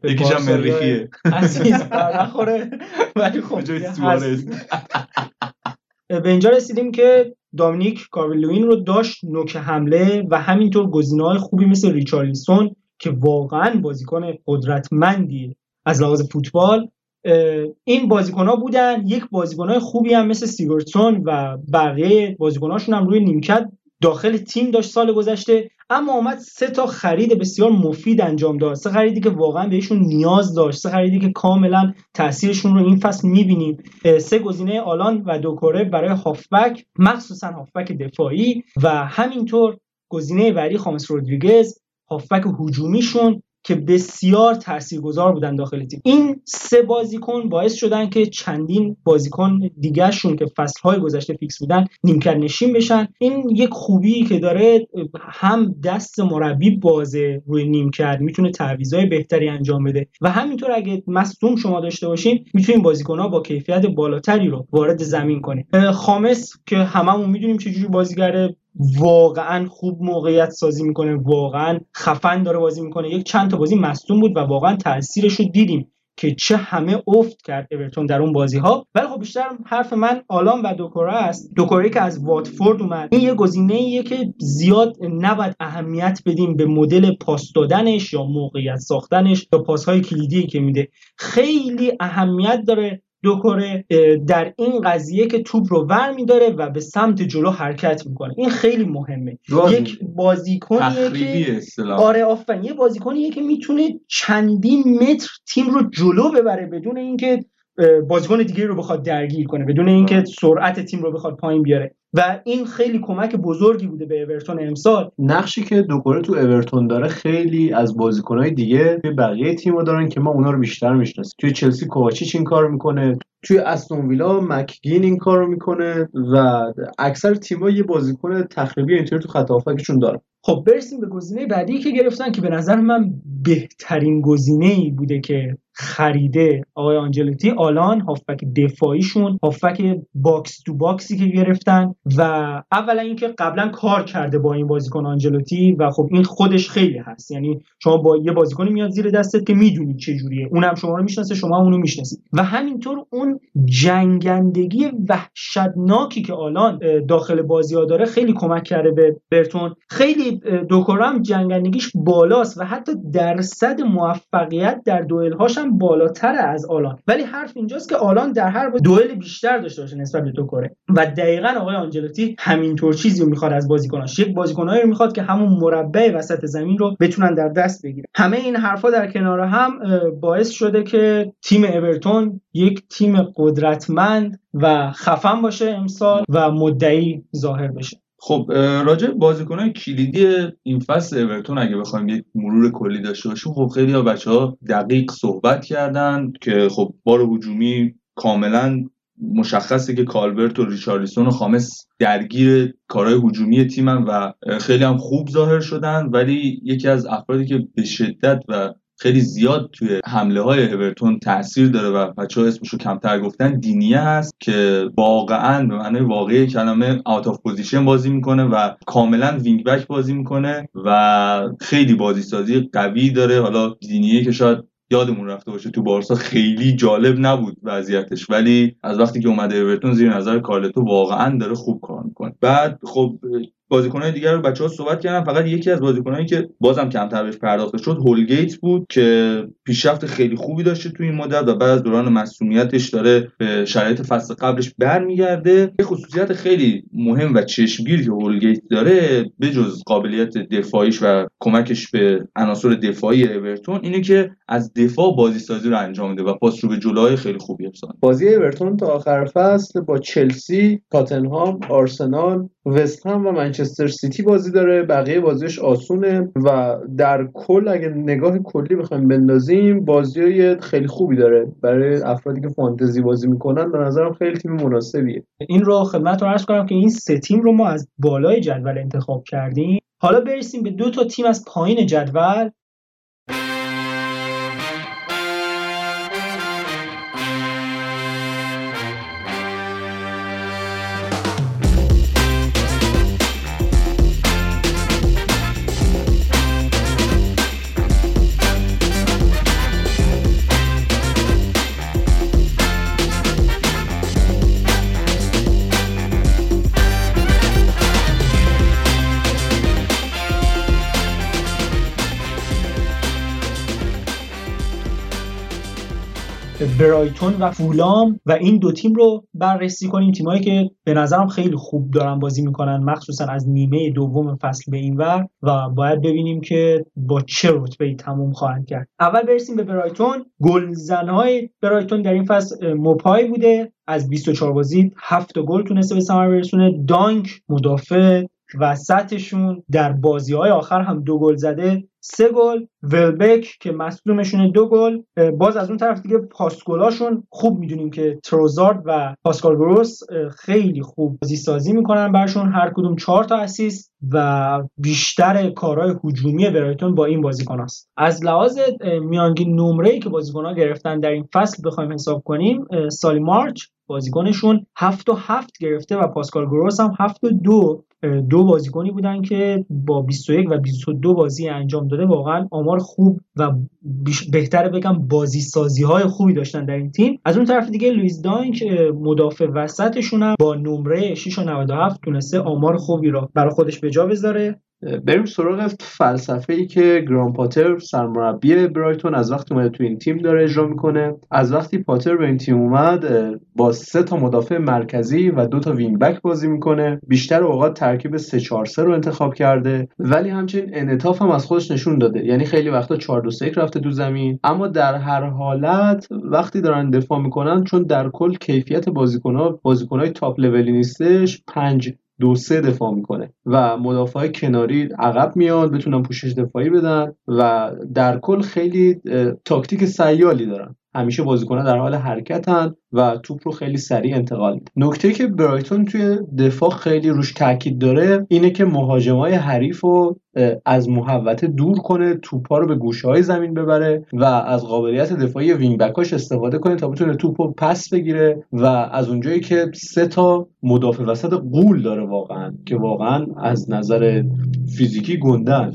یکیش هم مریخیه. عزیز نخوره ولی خب به جای دیگه سوارز. هست. به اینجا رسیدیم که دامینیک کارولوین رو داشت نوک حمله و همینطور گزینه‌های خوبی مثل ریچارلیسون که واقعا بازیکن قدرتمندی از لحاظ فوتبال این بازیکن ها بودن. یک بازیکن های خوبی هم مثل سیگورتسون و بقیه بازیکناشون هم روی نیمکت داخل تیم داشت سال گذشته اما اومد سه تا خرید بسیار مفید انجام داد. سه خریدی که واقعا بهشون نیاز داشت. سه خریدی که کاملا تاثیرشون رو این فصل می‌بینیم. سه گزینه آلان و دوکوره برای هافبک مخصوصا هافبک دفاعی و همینطور گزینه بعدی خامس رودریگز هافبک هجومیشون که بسیار تاثیرگذار بودن داخل تیم. این سه بازیکن باعث شدن که چندین بازیکن دیگرشون که فصلهای گذشته فیکس بودن نیمکت نشین بشن. این یک خوبی که داره هم دست مربی بازه روی نیمکت می‌تونه تعویضای بهتری انجام بده. و همینطور اگه مصدوم شما داشته باشین می‌تونین بازیکن‌ها با کیفیت بالاتری رو وارد زمین کنین. خامس که هممون می‌دونیم چجوری بازیگره واقعا خوب موقعیت سازی می‌کنه واقعا خفن داره بازی می‌کنه. یک چند تا بازی مصدوم بود و واقعا تاثیرش رو دیدیم که چه همه افت کرد اورتون در اون بازی ها ولی خب بیشتر حرف من آلان و دوکورا است. دوکوری که از واتفورد اومد. این یه گزینه ایه که زیاد نباید اهمیت بدیم به مدل پاس دادنش یا موقعیت ساختنش یا پاس های کلیدی که میده. خیلی اهمیت داره دوکوره در این قضیه که توپ رو ور میداره و به سمت جلو حرکت می‌کنه. این خیلی مهمه. یک بازیکنیه که آره آفرین. یه بازیکنیه که می‌تونه چندین متر تیم رو جلو ببره بدون اینکه بازیکن دیگه رو بخواد درگیر کنه بدون اینکه سرعت تیم رو بخواد پایین بیاره. و این خیلی کمک بزرگی بوده به اورتون امسال. نقشی که دوکوره تو اورتون داره خیلی از بازیکنهای دیگه توی بقیه تیم‌ها دارن که ما اونا رو بیشتر می‌شناسیم. توی چلسی کوواچیچ این کار می‌کنه توی استون ویلا مکگین این کارو می‌کنه و اکثر تیم‌ها یه بازیکن تخریبی اینطوری تو خط هافبکشون دارن. خب برسیم به گزینه بعدی که گرفتن که به نظر من بهترین گزینه ای بوده که خریده آقای آنجلوتی آلان هافبک دفاعیشون هافبک box to box ی که گرفتن و اولا اینکه قبلا کار کرده با این بازیکن آنجلوتی و خب این خودش خیلی هست. یعنی شما با یه بازیکنی میاد زیر دستت که می‌دونی چه جوریه. اونم شما رو می‌شناسه شما اونو می‌شناسید. و همینطور اون جنگندگی وحشتناکی که آلان داخل بازی ها داره خیلی کمک کرده به برتون. خیلی دوکورم جنگندگیش بالاست و حتی درصد موفقیت در دوئل هم بالاتر از آلان. ولی حرف اینجاست که آلان در هر دوئل بیشتر داشته باشه نسبت به دوکوره و دقیقا آقای آنجلوتی همینطور چیزی رو می‌خواد از بازیکناش. یک بازیکنایی رو می‌خواد که همون مربع وسط زمین رو بتونن در دست بگیرن. همه این حرفا در کنار هم باعث شده که تیم اورتون یک تیم قدرتمند و خفن باشه امسال و مدعی ظاهر بشه. خب راجع بازیکنهای کلیدی این فصل اورتون اگه بخوایم یک مرور کلی داشته باشیم خب خیلی ها بچه ها دقیق صحبت کردن که خب بار هجومی کاملا مشخصه که کالبرت و ریچارلیسون و خامس درگیر کارهای هجومی تیمن و خیلی هم خوب ظاهر شدن ولی یکی از افرادی که به شدت و خیلی زیاد توی حمله های اورتون تاثیر داره و بچه ها اسمشو کمتر گفتن دینیه هست که واقعا به معنی واقعی کلمه out of position بازی می‌کنه و کاملا وینگ بک بازی می‌کنه و خیلی بازی سازی قوی داره. حالا دینیه که شاید یادمون رفته باشه تو بارسا خیلی جالب نبود وضعیتش ولی از وقتی که اومده اورتون زیر نظر کارلتو واقعا داره خوب کار می‌کنه. بعد خب بازیکنهای دیگر رو بچه ها صحبت کردن. فقط یکی از بازیکنهایی که بازم کمتر بهش پرداخته شد هولگیت بود که پیشرفت خیلی خوبی داشته تو این مدت و بعد از دوران مسئولیتش داره به شرایط فصل قبلش برمیگرده. یه خصوصیت خیلی مهم و چشمگیر که هولگیت داره بجز قابلیت دفاعیش و کمکش به عناصر دفاعی اورتون اینه که از دفاع بازی سازی رو انجام میده و پاس رو به جلوهای خیلی خوبی ارسال بازی اورتون تا آخر فصل با چلسی، تاتنهام، آرسنال، وست و منچستر سیتی بازی داره. بقیه بازیش آسونه و در کل اگه نگاه کلی بخوایم بندازیم بازی خیلی خوبی داره. برای افرادی که فانتزی بازی می‌کنن به نظرم خیلی تیم مناسبیه. این رو خدمت رو عرض کنم که این سه تیم رو ما از بالای جدول انتخاب کردیم. حالا برسیم به دو تا تیم از پایین جدول. برایتون و فولام و این دو تیم رو بررسی کنیم. تیمایی که به نظرم خیلی خوب دارن بازی می‌کنن مخصوصا از نیمه دوم فصل به این ور و باید ببینیم که با چه رتبه تموم خواهند کرد. اول برسیم به برایتون. گلزنهای برایتون در این فصل موپای بوده. از 24 بازی 7 گل تونسته به ثمر برسونه. دانک مدافع وسطشون. در بازی های آخر هم دو گل زده. سه گل ولبک که مصدومشونه دو گل. باز از اون طرف دیگه پاسگلاشون خوب می‌دونیم که تروزارد و پاسکال گروس خیلی خوب بازی سازی می‌کنن برشون هر کدوم چهار تا اسیست و بیشتر کارهای هجومی برایتون با این بازیکن است از لحاظ میانگین نمره ای که بازیکن ها گرفتن در این فصل بخوایم حساب کنیم سالی مارچ بازیکنشون هفت و هفت گرفته و پاسکال گروس هم هفت و دو دو بازیکنی بودن که با 21 و 22 بازی انجام داده واقعا آمار خوب و بهتره بگم بازی سازی های خوبی داشتن در این تیم. از اون طرف دیگه لوئیس دانک مدافع وسطشون هم با نمره 6 و 97 تونسته آمار خوبی را برای خودش به جا بذاره. بریم سراغ فلسفه ای که گراهام پاتر سرمربی برایتون از وقتی اومده تو این تیم داره اجرا می‌کنه. از وقتی پاتر به این تیم اومد با سه تا مدافع مرکزی و دو تا وینگ بک بازی می‌کنه. بیشتر اوقات ترکیب 3 4 3 رو انتخاب کرده. ولی همچنین انعطاف هم از خودش نشون داده. یعنی خیلی وقتا 4 2 3 رفته تو زمین. اما در هر حالت وقتی دارن دفاع می‌کنن چون در کل کیفیت بازیکن‌ها بازیکن‌های top level ی نیستش 5 دو سه دفاع می‌کنه و مدافع کناری عقب میاد بتونن پوشش دفاعی بدن و در کل خیلی تاکتیک سیالی دارن. همیشه بازیکنان در حال حرکتن و توپ رو خیلی سریع انتقال میده نکته که برایتون توی دفاع خیلی روش تاکید داره اینه که مهاجمای حریف رو از محوطه دور کنه توپا رو به گوشه های زمین ببره و از قابلیت دفاعی وینگ بکاش استفاده کنه تا بتونه توپ رو پس بگیره و از اونجایی که سه تا مدافع وسط غول داره واقعا که واقعا از نظر فیزیکی گندن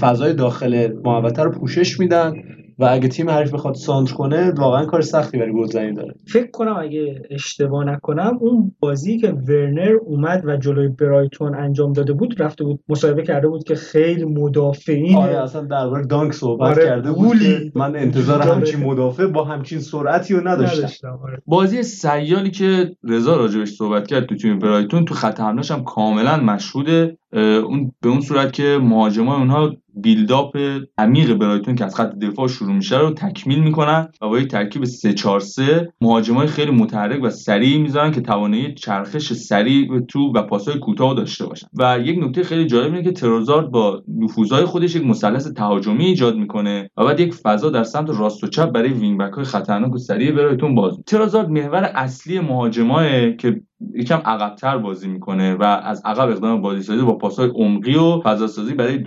فضای داخل محوطه رو پوشش میدن. و اگه تیم حریف بخواد سانتر کنه واقعا کار سختی برای گلزنی داره فکر کنم اگه اشتباه نکنم اون بازی که ورنر اومد و جلوی برایتون انجام داده بود رفته بود مصاحبه کرده بود که خیلی مدافعین آره اصلا درباره دانک صحبت آره کرده بود که من انتظار داره. همچین مدافع با همچین سرعتی رو نداشتم, نداشتم آره. بازی سیالی که رضا راجبش صحبت کرد تو تیم برایتون تو خط حمله‌ش هم کاملا مشهوده اون به اون صورت که مهاجمان اونها بیلداپ عمیق برایتون که از خط دفاع شروع میشه رو تکمیل می‌کنن و با یک ترکیب 3 4 3 مهاجمای خیلی متحرک و سریع می‌ذارن که توانایی چرخش سریع تو و پاسهای کوتاه داشته باشن. و یک نکته خیلی جالب اینه که تروزارد با نفوذهای خودش یک مثلث تهاجمی ایجاد می‌کنه و بعد یک فضا در سمت راست و چپ برای وینگ های خطرناک و سریع برایتون باز تروزارد محور اصلی مهاجمای که یکم عقبتر بازی می‌کنه و از عقب اقدام بازی سازی با پاسهای عمقی و فضا سازی برای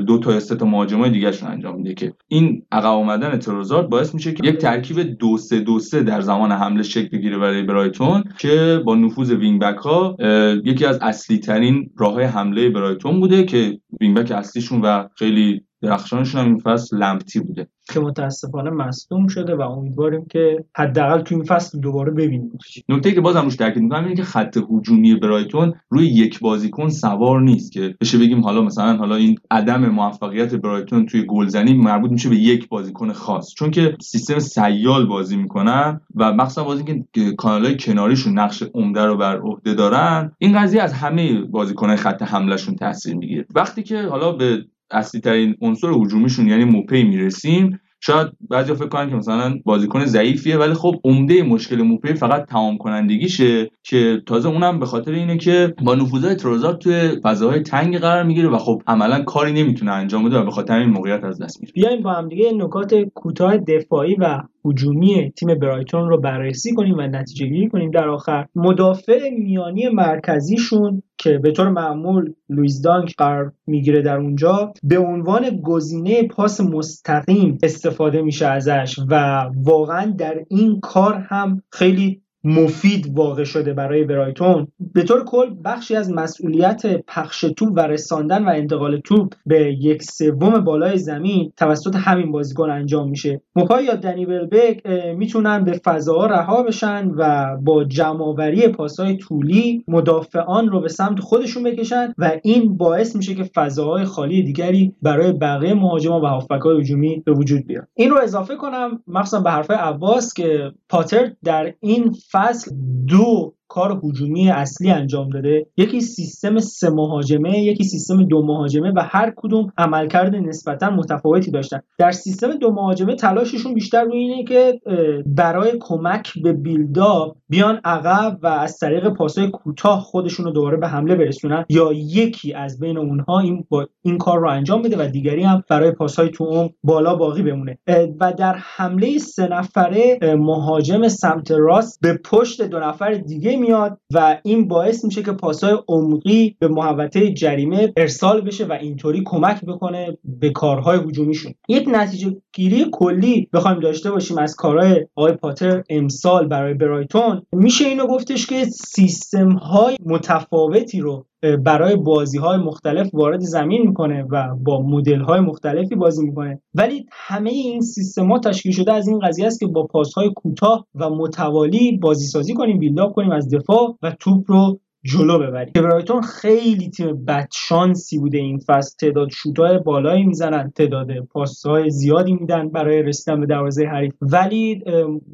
دو, تا سه تا مهاجمای دیگهشون انجام میده که این عقب اومدن تروسارد باعث میشه که یک ترکیب دو سه دو سه در زمان حمله شکل بگیره برای برایتون که با نفوذ وینگ بک ها یکی از اصلی ترین راه حمله برایتون بوده که وینگ بک اصلیشون و خیلی درخشانشون هم این فصل لمپتی بوده. که متاسفانه مصدوم شده و امیدواریم که حداقل تو این فصل دوباره ببینیم. نکته که بازم روش تاکید می‌کنم اینه که خط هجومی برایتون روی یک بازیکن سوار نیست که بشه بگیم حالا مثلا حالا این عدم موفقیت برایتون توی گلزنی مربوط میشه به یک بازیکن خاص. چون که سیستم سیال بازی می‌کنن و مخصوصا بازی که کانالای کناریشون نقش عمده رو بر عهده دارن این قضیه از همه بازیکنهای خط حملهشون تاثیر می‌گیره. وقتی که حالا به اصلی ترین عنصر هجومیشون یعنی موپی می‌رسیم. شاید بعضی فکر کنن که مثلا بازیکن ضعیفیه ولی خب عمده مشکل موپی فقط تمام کنندگیشه که تازه اونم به خاطر اینه که با نفوذهای تروزارد توی فضاهای تنگ قرار می‌گیره و خب عملا کاری نمی‌تونه انجام بده و به خاطر این موقعیت از دست میره. بیایم با هم دیگه نکات کوتاه دفاعی و هجومی تیم برایتون رو بررسی کنیم و نتیجه گیری کنیم. در آخر مدافع میانی مرکزیشون که به طور معمول لویز دانک قرار می‌گیره در اونجا به عنوان گزینه پاس مستقیم استفاده میشه ازش و واقعا در این کار هم خیلی مفید واقع شده برای برایتون. به طور کل بخشی از مسئولیت پخش توپ و رساندن و انتقال توپ به یک سوم بالای زمین توسط همین بازیکن انجام میشه. موپای یا دنی بلبک می‌تونن به فضاها رها بشن و با جمعآوری پاسهای طولی مدافعان رو به سمت خودشون بکشن و این باعث میشه که فضاهای خالی دیگری برای بقیه مهاجمان و هافبک‌های هجومی به وجود بیاد این رو اضافه کنم مخصوصا به حرف عباس که پاتر در این فصل دو کار هجومی اصلی انجام داده. یکی سیستم سه مهاجمه یکی سیستم دو مهاجمه و هر کدوم عملکرد نسبتا متفاوتی داشتن. در سیستم دو مهاجمه تلاششون بیشتر روی اینه که برای کمک به بیلدا بیان عقب و از طریق پاسای کوتاه خودشون رو دوباره به حمله برسونن یا یکی از بین اونها این با این کار رو انجام بده و دیگری هم برای پاسهای تو اون بالا باقی بمونه. و در حمله سه نفره مهاجم سمت راست به پشت دو نفر دیگه میاد و این باعث میشه که پاسای عمقی به محوطه جریمه ارسال بشه و اینطوری کمک بکنه به کارهای هجومیشون. یک نتیجه گیری کلی بخوایم داشته باشیم از کارهای آقای پاتر امسال برای برایتون. میشه اینو گفتش که سیستم های متفاوتی رو برای بازی های مختلف وارد زمین می‌کنه و با مدل های مختلفی بازی می‌کنه. ولی همه این سیستما تشکیل شده از این قضیه است که با پاس های کوتاه و متوالی بازی سازی کنیم بیلداپ کنیم از دفاع و توپ رو جلو ببریم. برایتون خیلی تیم بدشانسی بوده این فصل. تعداد شوتای بالایی می‌زنن تعداد پاسهای زیادی میدن برای رسیدن به دروازه حریف. ولی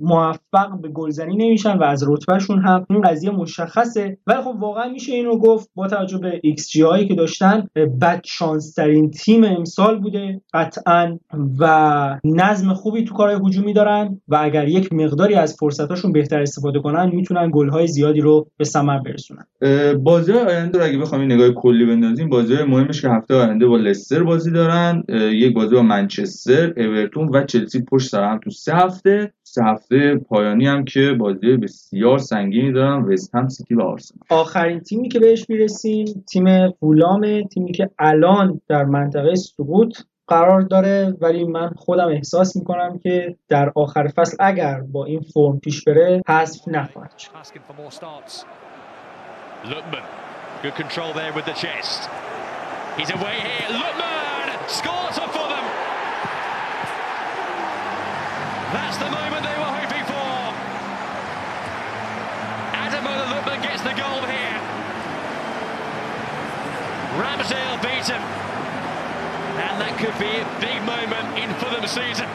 موفق به گلزنی نمیشن و از رتبهشون هم این قضیه مشخصه. ولی خب واقعا میشه اینو گفت با توجه به ایکس جی هایی که داشتن بد شانس ترین تیم امسال بوده قطعا و نظم خوبی تو کارهای هجومی دارن و اگر یک مقداری از فرصتاشون بهتر استفاده کنن می‌تونن گلهای زیادی رو به ثمر برسونن. بازی آینده رو اگه بخوایم نگاه کلی بندازیم بازی مهمش که هفته آینده با لستر بازی دارن یک بازی با منچستر اورتون و چلسی پشت سر هم تو سه هفته. سه هفته پایانی هم که بازی بسیار سنگینی دارن وست هم سیتی و آرسنال. آخرین تیمی که بهش می‌رسیم تیم فولام تیمی که الان در منطقه سقوط قرار داره ولی من خودم احساس می‌کنم که در آخر فصل اگر با این فرم پیش بره حذف نخواهد شد. Lutman, good control there with the chest. He's away here. Lutman scores for them. That's the moment they were hoping for. Adamola Lutman gets the goal here. Ramsdale beats him. And that could be a big moment in Fulham season.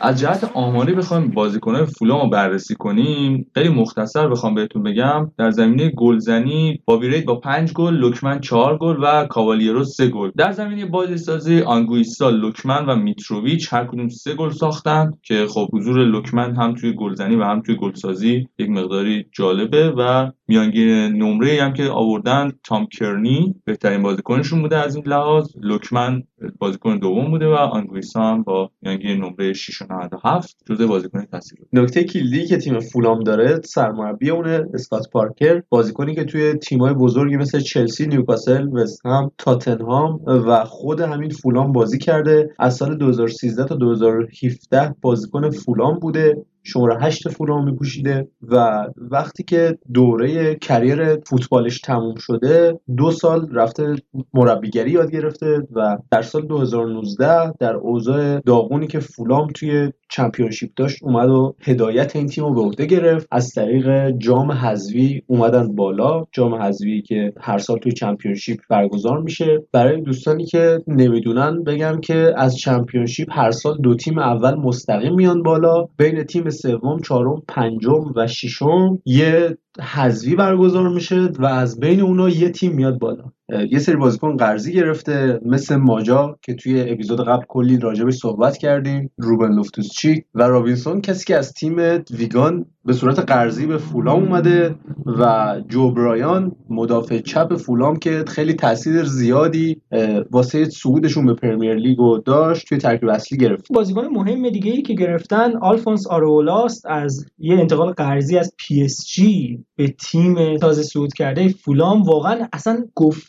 از جهت آماری بخوایم بازیکنان فولام رو بررسی کنیم. خیلی مختصر بخوام بهتون بگم در زمینه گلزنی بابی رید با 5 گل لوکمن 4 گل و کاوالیرو 3 گل. در زمینه بازی سازی آنگویسا لوکمن و میتروویچ هر کدوم 3 گل ساختن که خب حضور لوکمن هم توی گلزنی و هم توی گلسازی یک مقداری جالبه و میانگین نمره هم که آوردن تام کرنی بهترین بازیکنشون بوده از این لحاظ. لوکمن بازیکن دوم بوده و آنگویسا هم با میانگین نمره 6.97 جزو بازیکن تاثیر نکته کلیدی که تیم فولام داره سرمربی اونه اسکات پارکر. بازیکنی که توی تیمای بزرگی مثل چلسی، نیوکاسل، وستهم، تاتنهام و خود همین فولام بازی کرده. از سال 2013 تا 2017 بازیکن فولام بوده. شماره هشت فولام میپوشیده و وقتی که دوره کریر فوتبالش تموم شده دو سال رفته مربیگری یاد گرفته و در سال 2019 در اوضاع داغونی که فولام توی چمپیونشیپ داشت اومد و هدایت این تیم رو به عهده گرفت. از طریق جام حذوی اومدن بالا. جام حذوی که هر سال توی چمپیونشیپ برگزار میشه. برای دوستانی که نمی‌دونن بگم که از چمپیونشیپ هر سال دو تیم اول مستقیم میان بالا. بین تیم سوم چهارم پنجم و ششم یه حذوی برگزار میشه و از بین اونا یه تیم میاد بالا. یه سری بازیکن قرضی گرفته مثل ماجا که توی اپیزود قبل کلی راجبش صحبت کردیم روبن لوفتوس چیک و رابینسون کسی که از تیم ویگان به صورت قرضی به فولام اومده و جو برایان مدافع چپ فولام که خیلی تاثیر زیادی واسه صعودشون به Premier League داشت توی ترکیب اصلی گرفت. بازیکن مهم دیگه ای که گرفتن آلفونس آرئولاست از یه انتقال قرضی از پی اس جی به تیم تازه صعود کرده فولام. واقعا اصلا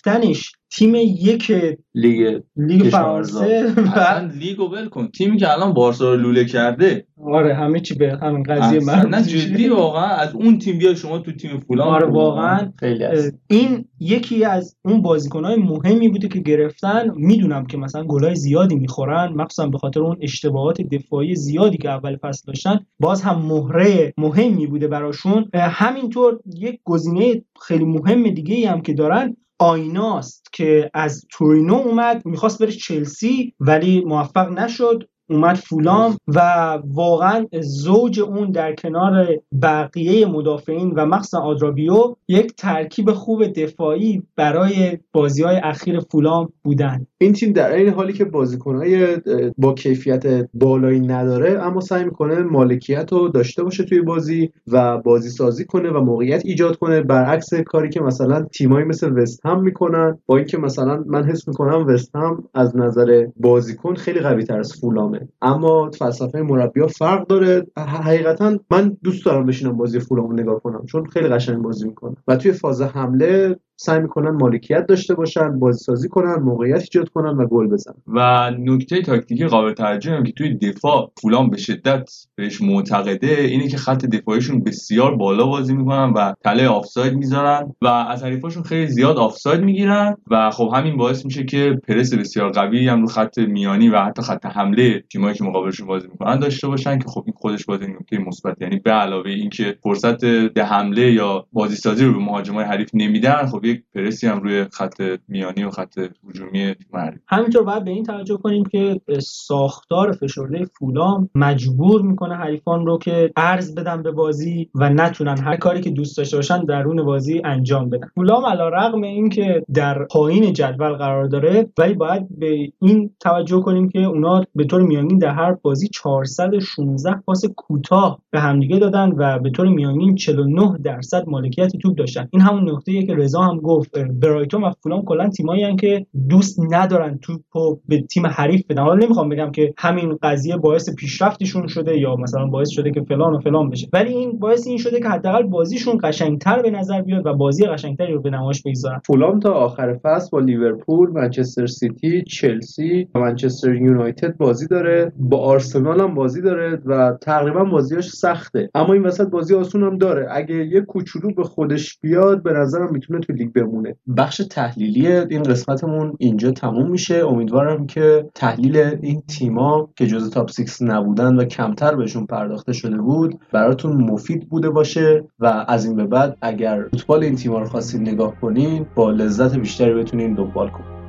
گفتنش تیم یک لیگ لیگ فرانسه. اصلا لیگو ول کن. تیمی که الان بارسا رو لوله کرده. آره همه چی به همین قضیه من نه جدی واقعا از اون تیم بیا شما تو تیم فولان آره واقعا. خیلی این یکی از اون بازیکنهای مهمی بوده که گرفتن. می‌دونم که مثلا گلای زیادی می‌خورن. مخصوصا به خاطر اون اشتباهات دفاعی زیادی که اول فصل داشتن. باز هم مهره مهمی بوده براشون. همینطور یک گزینه خیلی مهم دیگه هم که دارن آیناست که از تورینو اومد می‌خواست بره چلسی ولی موفق نشد. اومد فولام و واقعا زوج اون در کنار بقیه مدافعین و مخصوصا آدرابیو یک ترکیب خوب دفاعی برای بازی های اخیر فولام بودن. این تیم در این حالی که بازیکنهای با کیفیت بالایی نداره اما سعی می‌کنه مالکیت رو داشته باشه توی بازی و بازی سازی کنه و موقعیت ایجاد کنه. برعکس کاری که مثلا تیمایی مثل وست هم می‌کنن با اینکه مثلا من حس می‌کنم وست هم از نظر بازیکن خیلی قوی تر از فولامه. اما فلسفه مربی فرق داره. حقیقتا من دوست دارم بشینم بازی فولام رو نگاه کنم چون خیلی قشنگ بازی می‌کنه. و توی فاز حمله سعی می‌کنن مالکیت داشته باشن بازی سازی کنن موقعیت ایجاد کنن و گل بزنن. و نکته تاکتیکی قابل توجه هم که توی دفاع فولان به شدت بهش معتقده اینه که خط دفاعیشون بسیار بالا بازی می‌کنن و تله آفساید می‌ذارن و از حریفاشون خیلی زیاد آفساید می‌گیرن و خب همین باعث میشه که پرس بسیار قوی هم رو خط میانی و حتی خط حمله تیمایی که مقابلشون بازی می‌کنن داشته باشن که خب این خودش باز نکته مثبت. یعنی به علاوه اینکه فرصت ده حمله یا بازی سازی رو به مهاجمای حریف نمیدن خب یک پرسی هم روی خط میانی و خط هجومی حریف همینطور باید به این توجه کنیم که ساختار فشرده فولام مجبور می‌کنه حریفان رو که ارز بدن به بازی و نتونن هر کاری که دوست داشته باشن درون بازی انجام بدن. فولام علی رغم اینکه در پایین جدول قرار داره ولی باید به این توجه کنیم که اونا به طور میانی در هر بازی 416 پاس کوتاه به همدیگه دادن و به طور میانی 49 درصد مالکیت توپ داشتن. این همون نقطه‌ایه که رضا هم گفت. برایتون و فولام کلا تیمایی که دوست ندارن توپو به تیم حریف بدن. حالا نمی‌خوام بگم که همین قضیه باعث پیشرفتشون شده یا مثلا باعث شده که فلان و فلان بشه. ولی این باعث این شده که حداقل بازیشون قشنگتر به نظر بیاد و بازی قشنگتری رو به نمایش بگذارن. فولام تا آخر فصل با لیورپول، منچستر سیتی، چلسی و منچستر یونایتد بازی داره. با آرسنال هم بازی داره و تقریبا بازیاش سخته. اما این وسط بازی آسون هم داره. اگه یه کوچولو به خودش بیاد به نظرم می‌تونه تو لیگ بمونه. بخش تحلیلی این قسمتمون اینجا تموم میشه. امیدوارم که تحلیل این تیما که جزء top 6 نبودن و کمتر بهشون پرداخته شده بود براتون مفید بوده باشه و از این به بعد اگر فوتبال این تیما رو خواستید نگاه کنین با لذت بیشتری بتونین دنبال کنین.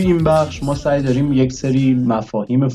این بخش ما سعی داریم یک سری مفاهیم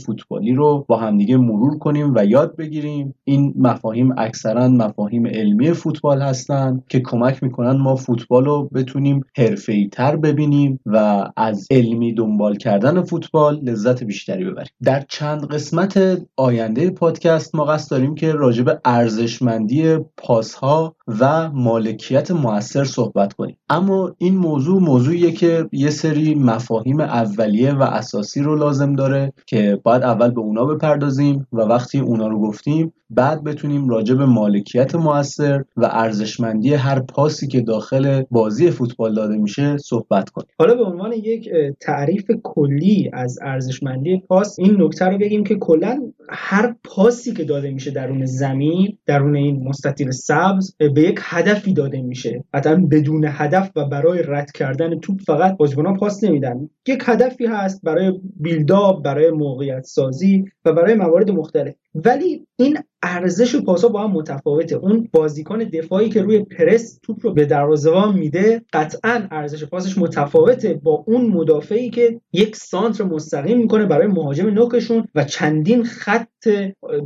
فوتبالی رو با همدیگه مرور کنیم و یاد بگیریم. این مفاهیم اکثرا مفاهیم علمی فوتبال هستند که کمک می‌کنن ما فوتبال رو بتونیم حرفه‌ای تر ببینیم و از علمی دنبال کردن فوتبال لذت بیشتری ببریم. در چند قسمت آینده پادکست ما قصد داریم که راجع به ارزشمندی پاسها و مالکیت موثر صحبت کنیم. اما این موضوع موضوعیه که یه سری مفاهیم اولیه و اساسی رو لازم داره که باید اول به اونا بپردازیم و وقتی اونا رو گفتیم بعد بتونیم راجع به مالکیت موثر و ارزشمندی هر پاسی که داخل بازی فوتبال داده میشه صحبت کنیم. حالا به عنوان یک تعریف کلی از ارزشمندی پاس این نکته رو بگیم که کلا هر پاسی که داده میشه درون زمین درون این مستطیل سبز به یک هدفی داده میشه. حتی بدون هدف و برای رد کردن توپ فقط بازیکنان پاس نمیدن. یک هدفی هست برای بیلداپ برای موقعیت سازی و برای موارد مختلف. ولی این ارزش پاسا با هم متفاوته. اون بازیکن دفاعی که روی پرس توپ رو به دروازه‌بان میده قطعا ارزش پاسش متفاوته با اون مدافعی که یک سانتر مستقیم می‌کنه برای مهاجم نوکشون و چندین خط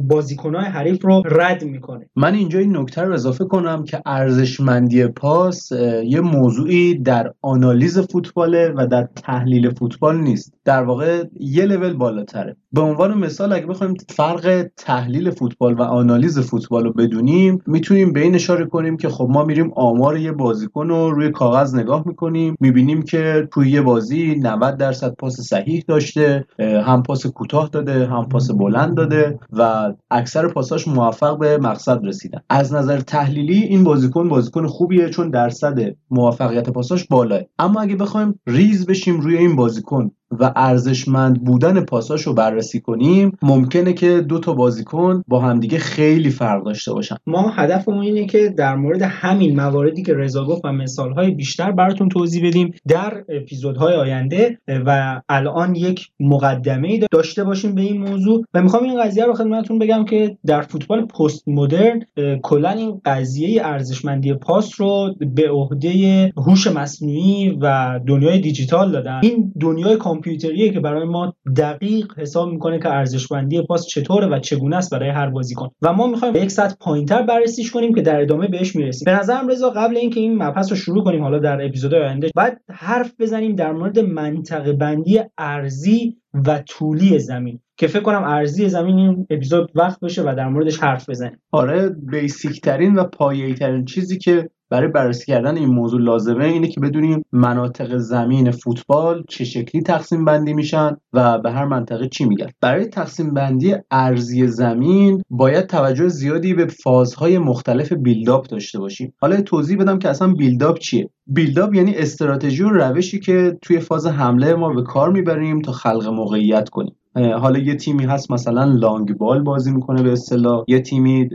بازیکنهای حریف رو رد می‌کنه. من اینجا این نکته رو اضافه کنم که ارزشمندی پاس یه موضوعی در آنالیز فوتباله و در تحلیل فوتبال نیست. در واقع یه لول بالاتره. به عنوان مثال اگه بخوایم فرق تحلیل فوتبال و آنالیز فوتبال رو بدونیم می‌تونیم به این اشاره کنیم که خب ما میریم آمار یه بازیکن رو روی کاغذ نگاه می‌کنیم می‌بینیم که توی یه بازی 90 درصد پاس صحیح داشته هم پاس کوتاه داده هم پاس بلند داده و اکثر پاساش موفق به مقصد رسیدن. از نظر تحلیلی این بازیکن بازیکن خوبیه چون درصد موفقیت پاساش بالاه. اما اگه بخوایم ریز بشیم روی این بازیکن و ارزشمند بودن پاساش رو بررسی کنیم ممکنه که دو تا بازیکن با همدیگه خیلی فرق داشته باشن. ما هدفمون اینه که در مورد همین مواردی که رضا گفت و مثالهای بیشتر براتون توضیح بدیم در اپیزودهای آینده و الان یک مقدمه داشته باشیم به این موضوع و می‌خوام این قضیه رو خدمتتون بگم که در فوتبال پست مدرن کلا این قضیه ارزشمندی پاس رو به عهده هوش مصنوعی و دنیای دیجیتال دادن. این دنیای کامپیوتریه که برای ما دقیق حساب می‌کنه که ارزشمندی پاس چطوره و چگونه است برای هر بازیکن. و ما می‌خوایم یک سطح پایینتر بررسیش کنیم که در ادامه بهش می‌رسیم. به نظرم رضا قبل اینکه این مبحث رو شروع کنیم حالا در اپیزود آینده بعد حرف بزنیم در مورد منطقه بندی ارزی و طولی زمین. که فکر کنم ارزی زمین این اپیزود وقت بشه و در موردش حرف بزنیم. آره بیسیک ترین و پایه‌ای ترین چیزی که برای بررسی کردن این موضوع لازمه اینه که بدونیم مناطق زمین فوتبال چه شکلی تقسیم بندی میشن و به هر منطقه چی میگن. برای تقسیم بندی ارزی زمین باید توجه زیادی به فازهای مختلف بیلداپ داشته باشیم. حالا توضیح بدم که اصلا بیلداپ چیه؟ بیلداپ یعنی استراتژی و روشی که توی فاز حمله ما به کار می‌بریم تا خلق موقعیت کنیم. حالا یه تیمی هست مثلا لانگ بال بازی می‌کنه به اصطلاح. یه تیمی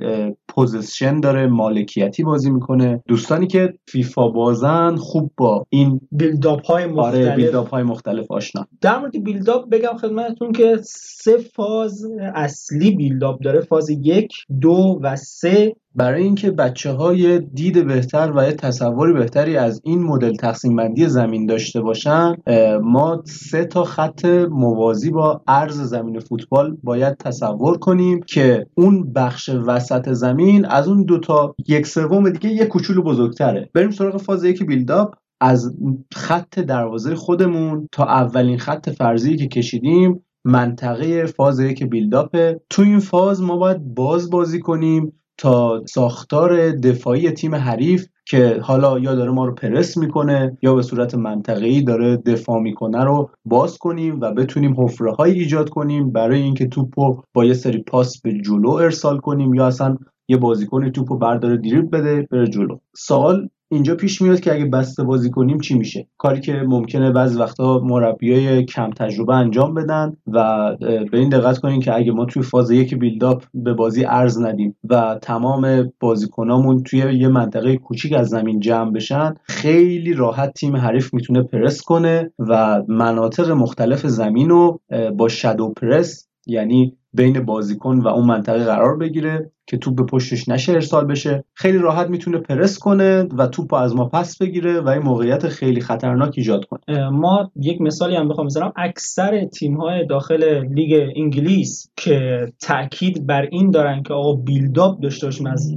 possession داره مالکیتی بازی می‌کنه. دوستانی که فیفا بازن خوب با این build-up های مختلف. آره build-up های مختلف آشنا. در مورد build-up بگم خدمتتون که سه فاز اصلی build-up داره. فاز یک دو و سه. برای اینکه بچه های دید بهتر و یه تصوری بهتری از این مدل تقسیم بندی زمین داشته باشن ما سه تا خط موازی با عرض زمین فوتبال باید تصور کنیم که اون بخش وسط زمین از اون دوتا یک سوم دیگه یه کوچولو بزرگتره. بریم سراغ فاز یک build-up از خط دروازه خودمون تا اولین خط فرضی که کشیدیم منطقه فاز یک بیلداپه تو این فاز ما باید باز بازی کنیم تا ساختار دفاعی تیم حریف که حالا یا داره ما رو پرس می‌کنه یا به صورت منطقه‌ای داره دفاع می‌کنه رو باز کنیم و بتونیم حفره ایجاد کنیم برای اینکه توپ رو با یه سری پاس به جلو ارسال کنیم یا اصلا یه بازیکن توپ رو برداره دریبل بده بره جلو. سوال اینجا پیش میاد که اگه بسته بازی کنیم چی میشه؟ کاری که ممکنه بعضی وقتا مربیای کم تجربه انجام بدن و به این دقت کنیم که اگه ما توی فاز یک بیلداپ به بازی ارز ندیم و تمام بازیکنامون توی یه منطقه کوچیک از زمین جمع بشن خیلی راحت تیم حریف می‌تونه پرس کنه و مناطق مختلف زمین رو با شادو پرس یعنی بین بازیکن و اون منطقه قرار بگیره. که توپ به پشتش نشه ارسال بشه. خیلی راحت می‌تونه پرس کنه و توپ از ما پس بگیره و این موقعیت خیلی خطرناک ایجاد کنه. ما یک مثالی هم بخوام بزنم. اکثر تیم های داخل لیگ انگلیس که تاکید بر این دارن که آقا بیلداپ داشته باشیم از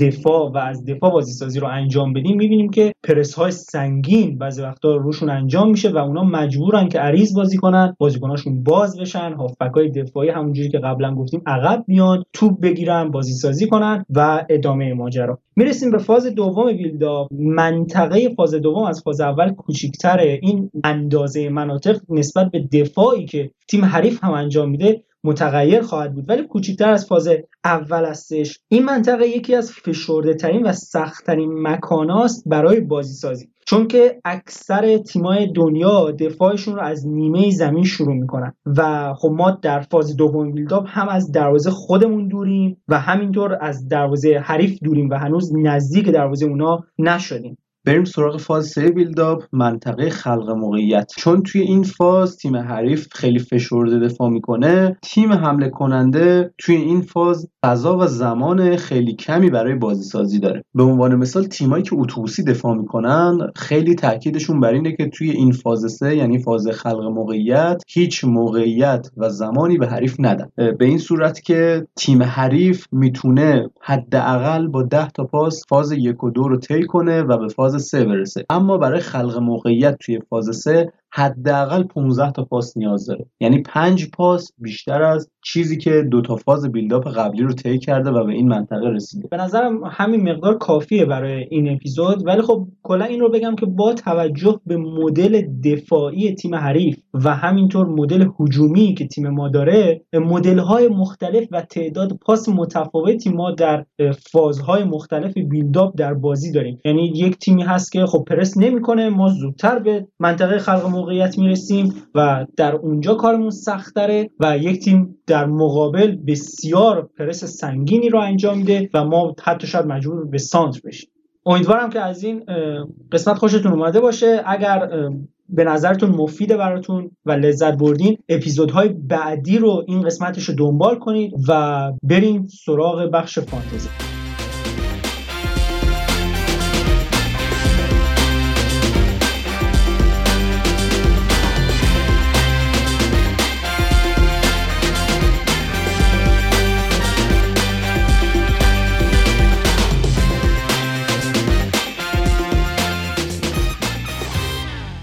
دفاع و از دفاع بازی سازی رو انجام بدیم می‌بینیم که پرس های سنگین بعضی وقتا روشون انجام میشه و اونا مجبورن که عریض بازی کنن بازیکناشون باز بشن هافبک های دفاعی همونجوری که قبلا گفتیم عقب بیان توپ بگیرن بازی سازی کنن و ادامه ماجرا. می‌رسیم به فاز دوم ویلدا. منطقه فاز دوم از فاز اول کوچیکتره. این اندازه مناطق نسبت به دفاعی که تیم حریف هم انجام میده متغیر خواهد بود. ولی کوچکتر از فاز اول هستش این منطقه یکی از فشرده ترین و سخت ترین مکاناست برای بازی سازی چون که اکثر تیمای دنیا دفاعشون رو از نیمه زمین شروع می‌کنن. و خب ما در فاز دوم بیلداپ هم از دروازه خودمون دوریم و همینطور از دروازه حریف دوریم و هنوز نزدیک دروازه اونا نشدیم. بریم سراغ فاز سه بیلداپ منطقه خلق موقعیت. چون توی این فاز تیم حریف خیلی فشرده دفاع می‌کنه تیم حمله کننده توی این فاز فضا و زمان خیلی کمی برای بازی سازی داره. به عنوان مثال تیمایی که اتوبوسی دفاع می‌کنن خیلی تاکیدشون بر اینه که توی این فاز سه یعنی فاز خلق موقعیت هیچ موقعیت و زمانی به حریف ندن. به این صورت که تیم حریف می‌تونه حداقل با 10 تا پاس فاز یک و دو رو طی کنه و به فاز سه برسه. اما برای خلق موقعیت توی فاز سه حداقل 15 تا پاس نیاز داره. یعنی 5 پاس بیشتر از چیزی که دو تا فاز بیلداپ قبلی رو طی کرده و به این منطقه رسیده. به نظرم همین مقدار کافیه برای این اپیزود ولی خب کلا این رو بگم که با توجه به مدل دفاعی تیم حریف و همینطور مدل هجومی که تیم ما داره مدل های مختلف و تعداد پاس متفاوتی ما در فازهای مختلف بیلداپ در بازی داریم. یعنی یک تیمی هست که خب پرس نمی‌کنه ما زودتر به منطقه خلق موقعیت می‌رسیم و در اونجا کارمون سختره و یک تیم در مقابل بسیار پرس سنگینی رو انجام میده و ما حتی شاید مجبور به سانتر بشیم. امیدوارم که از این قسمت خوشتون اومده باشه. اگر به نظرتون مفیده براتون و لذت بردین اپیزودهای بعدی رو این قسمتش رو دنبال کنید و بریم سراغ بخش فانتزی.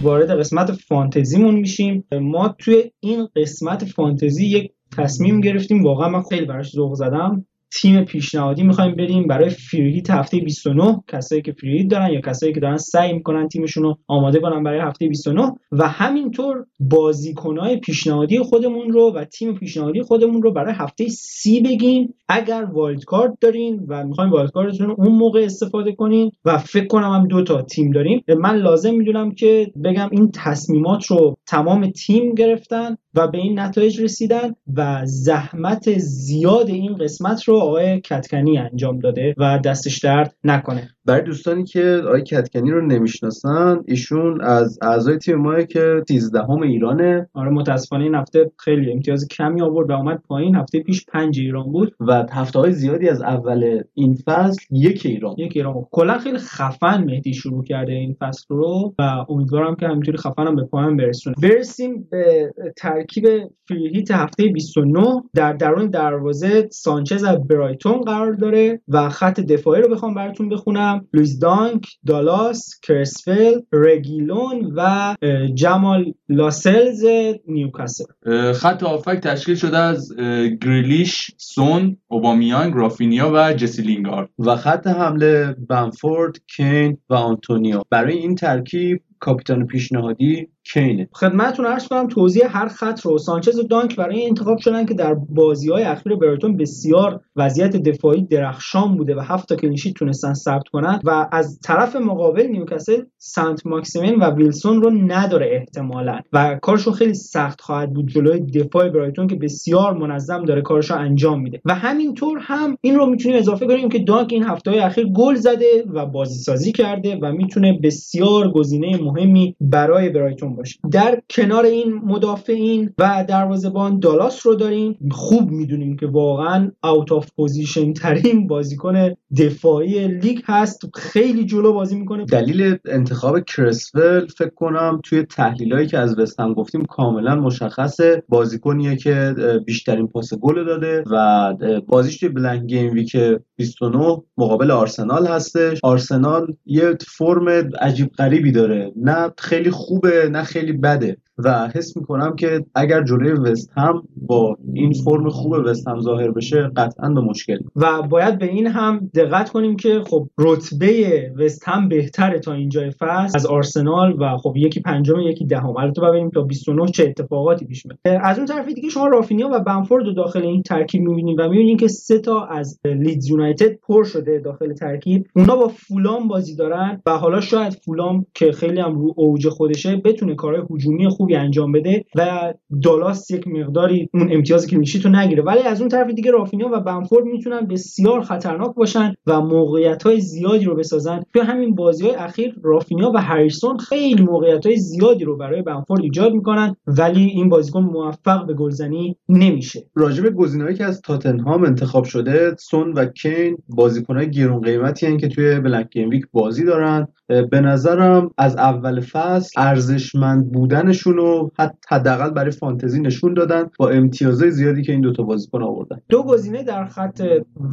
وارد قسمت فانتزیمون میشیم. ما توی این قسمت فانتزی یک تصمیم گرفتیم. واقعا من خیلی براش ذوق زدم. تیم پیشنهادی می‌خوایم بریم برای free hit هفته 29 کسایی که free hit دارن یا کسایی که دارن سعی می‌کنن تیمشون رو آماده کنن برای هفته 29 و همینطور بازیکنهای پیشنهادی خودمون رو و تیم پیشنهادی خودمون رو برای هفته سی بگیم. اگر wild card دارین و می‌خواین wild card تون اون موقع استفاده کنین و فکر کنم هم دو تا تیم داریم. من لازم می‌دونم که بگم این تصمیمات رو تمام تیم گرفتن و به این نتایج رسیدن و زحمت زیاد این قسمت رو آقای کتکنی انجام داده و دستش درد نکنه. برای دوستانی که آقای کتکنی رو نمی‌شناسن ایشون از اعضای تیم ما که 13 هم ایرانه. آره متاسفانه این هفته خیلی امتیاز کمی آورد و اومد پایین. هفته پیش پنج ایران بود. و هفته های زیادی از اول این فصل یک ایران یک ایران کلا خیلی خفن مهدی شروع کرده این فصل رو و امیدوارم که همینطوری خفنم به پایان برسونه. برسیم به ترکیب free hit هفته 29 در درون دروازه سانچز از برایتون قرار داره و خط دفاعی رو بخوام براتون بخونم. لوئیس دانک دالاس کرسول رگیلون و جمال لاسلز نیوکاسل. خط هافبک تشکیل شده از گریلیش سون اوبامیانگ رافینیا و جسی لینگارد. و خط حمله بمفورد کین و آنتونیو. برای این ترکیب کاپیتان پیشنهادی کینه خدمتتون عرض کنم توضیح هر خط رو. سانچز و دانک برای انتخاب شدن که در بازی های اخیر برایتون بسیار وضعیت دفاعی درخشان بوده و هفت تا clean sheet تونستن ثبت کنن و از طرف مقابل نیوکاسل سنت ماکسیمن و ویلسون رو نداره احتمالا. و کارشون خیلی سخت خواهد بود جلوی دفاع برایتون که بسیار منظم داره کارشو انجام میده. و همینطور هم این رو می‌تونیم اضافه کنیم که دانک این هفته های اخیر گل زده و بازی سازی کرده و می‌تونه بسیار گزینه مهمی برای برایتون باشه. در کنار این مدافعین و دروازه‌بان دالاس رو داریم. خوب می‌دونیم که واقعا out of position ترین بازیکن دفاعی لیگ هست. خیلی جلو بازی می‌کنه. دلیل انتخاب کرسول فکر کنم توی تحلیلایی که از وستهم گفتیم کاملا مشخصه. بازیکنیه که بیشترین پاس گل داده و بازیش توی blank gameweek 29 مقابل آرسنال هستش. آرسنال یه فرم عجیب غریبی داره. نه خیلی خوبه نه خیلی بده. و حس می‌کنم که اگر جلوی وست هم با این فرم خوب وست هم ظاهر بشه قطعا به مشکل. و باید به این هم دقت کنیم که خب رتبه وست هم بهتره تا اینجای فصل از آرسنال و خب یکی پنجم یکی دهم. البته ببینیم تا 29 چه اتفاقاتی پیش میاد. از اون طرف دیگه شما رافینیا و بمفورد رو داخل این ترکیب می‌بینید و می‌بینید که سه تا از لیدز یونایتد پر شده داخل ترکیب. اونا با فولام بازی دارن و حالا شاید فولام که خیلی هم رو اوج خودشه بتونه کارهای هجومی خوبی انجام بده و دالاس یک مقداری اون امتیاز clean sheet رو نگیره. ولی از اون طرف دیگه رافینیا و بنفورد می‌تونن بسیار خطرناک باشن و موقعیت های زیادی رو بسازن. توی همین بازی های اخیر رافینیا و هریسون خیلی موقعیت های زیادی رو برای بنفورد ایجاد می‌کنن ولی این بازیکن موفق به گلزنی نمیشه. راجب گزینه‌ای که از تاتنهام انتخاب شده سون و کین بازیکنهای گرون قیمتی هن که توی blank game week بازی دارن. به نظرم از اول فصل ارزشمند بودنشون رو حداقل برای فانتزی نشون دادن با امتیازهای زیادی که این دوتا بازیکن آوردن. دو گزینه در خط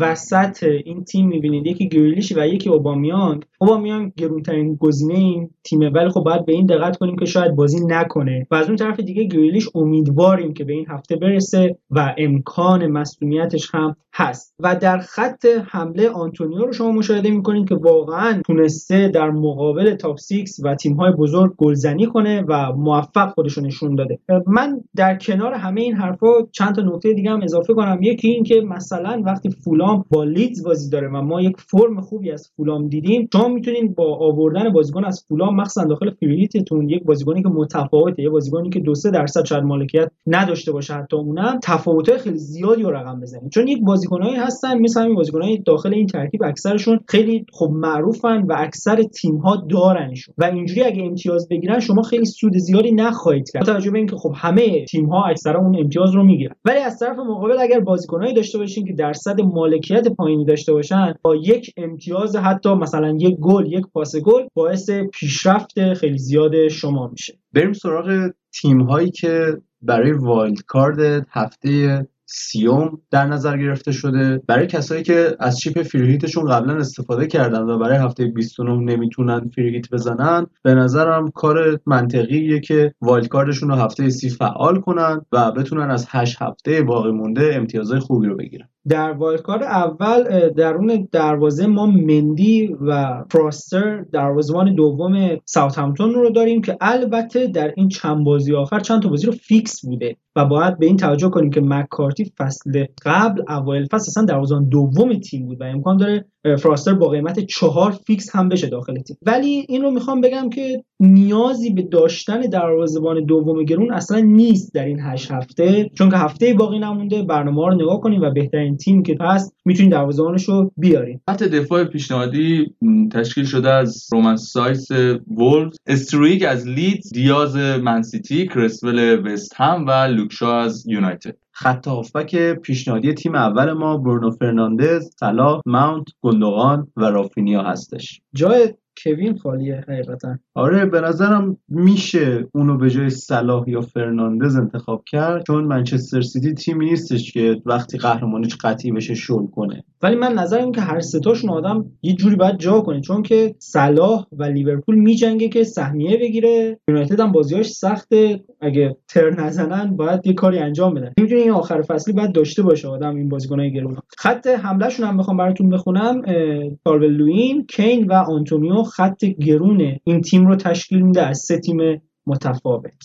وسط این تیم می‌بینید یکی گریلیش و یکی اوبامیانگ. اوبامیانگ گرونترین گزینه این تیمه ولی خب باید به این دقت کنیم که شاید بازی نکنه. و از اون طرف دیگه گریلیش امیدواریم که به این هفته برسه و امکان مصونیتش هم هست. و در خط حمله آنتونیو رو شما مشاهده می‌کنید که واقعا تونسته در مقابل تاپ 6 و تیم های بزرگ گلزنی کنه و موفق خودش نشون داده. من در کنار همه این حرفا چند تا نکته دیگه هم اضافه کنم. یکی این که مثلا وقتی فولام با لیدز بازی داره و ما یک فرم خوبی از فولام دیدیم شما می‌تونید با آوردن بازیکن از فولام مخصوصا داخل فریتتون یک بازیکنی که متفاوته یه بازیکنی که دو سه درصد شاید مالکیت نداشته باشه حتی اونم تفاوت‌های خیلی زیادی رو رقم بزنید چون یک بازیکنایی هستن مثل همین بازیکنای داخل این ترکیب اکثرشون خیلی خب معروفن و اکثر تیم ها دارنشون. و اینجوری اگه امتیاز بگیرن شما خیلی سود زیادی نخواهید کرد. توجه به اینکه خب همه تیم ها اکثرا اون امتیاز رو می‌گیرن. ولی از طرف مقابل اگر بازیکنایی داشته باشین که درصد مالکیت پایینی داشته باشن با یک امتیاز حتی مثلا یک گل یک پاس گل باعث پیشرفت خیلی زیاد شما میشه. بریم سراغ تیم هایی که برای wild card هفته سیوم در نظر گرفته شده. برای کسایی که از chip free hit شون قبلا استفاده کردن و برای هفته 29 نمی‌تونن free hit بزنن به نظرم کار منطقیه که wild card شون رو هفته سی فعال کنن و بتونن از 8 هفته باقی مونده امتیازهای خوبی رو بگیرن. در wild card اول درون دروازه ما مندی و فراستر دروازه‌بان دوم ساوثهمپتون رو داریم که البته در این چند بازی آخر چند تا بازی رو فیکس بوده و باید به این توجه کنیم که مکارتی فصل قبل اوایل فصل اصلا دروازه‌بان دوم تیم بود و امکان داره فراستر با قیمت چهار فیکس هم بشه داخل تیم. ولی این رو می‌خوام بگم که نیازی به داشتن دروازه‌بان دوم گرون اصلا نیست در این هشت هفته چون که هفته باقی نمونده برنامه رو نگاه کنیم و بهترین تیم که هست می‌تونید دروازه‌بانش رو بیاریم. خط دفاع پیشنهادی تشکیل شده از رومن سایس وولز استرویک از لیدز دیاز منسیتی کرسول وست هم و لوکشا از یونایتد. خط هافبک پیشنهادی تیم اول ما برونو فرناندز، صلاح، ماونت، گندوغان و رافینیا هستش. جای کوین خالیه حقیقتا. آره به نظرم میشه اونو به جای صلاح یا فرناندز انتخاب کرد چون منچستر سیتی تیمی نیستش که وقتی قهرمانیش قطعی بشه شل کنه. ولی من نظرم که هر ستاشون آدم یه جوری باید جا کنه چون که صلاح و لیورپول میجنگه که سهمیه بگیره. یونایتد هم بازیاش سخته. اگه تر نزنن باید یه کاری انجام بدن. می‌دونی این آخر فصلی باید داشته باشه آدم این بازیکنای گرون. خط حملهشون هم بخوام براتون بخونم کارول لوین کین و آنتونیو خط گرون این تیم رو تشکیل میده از سه تیم متفاوت.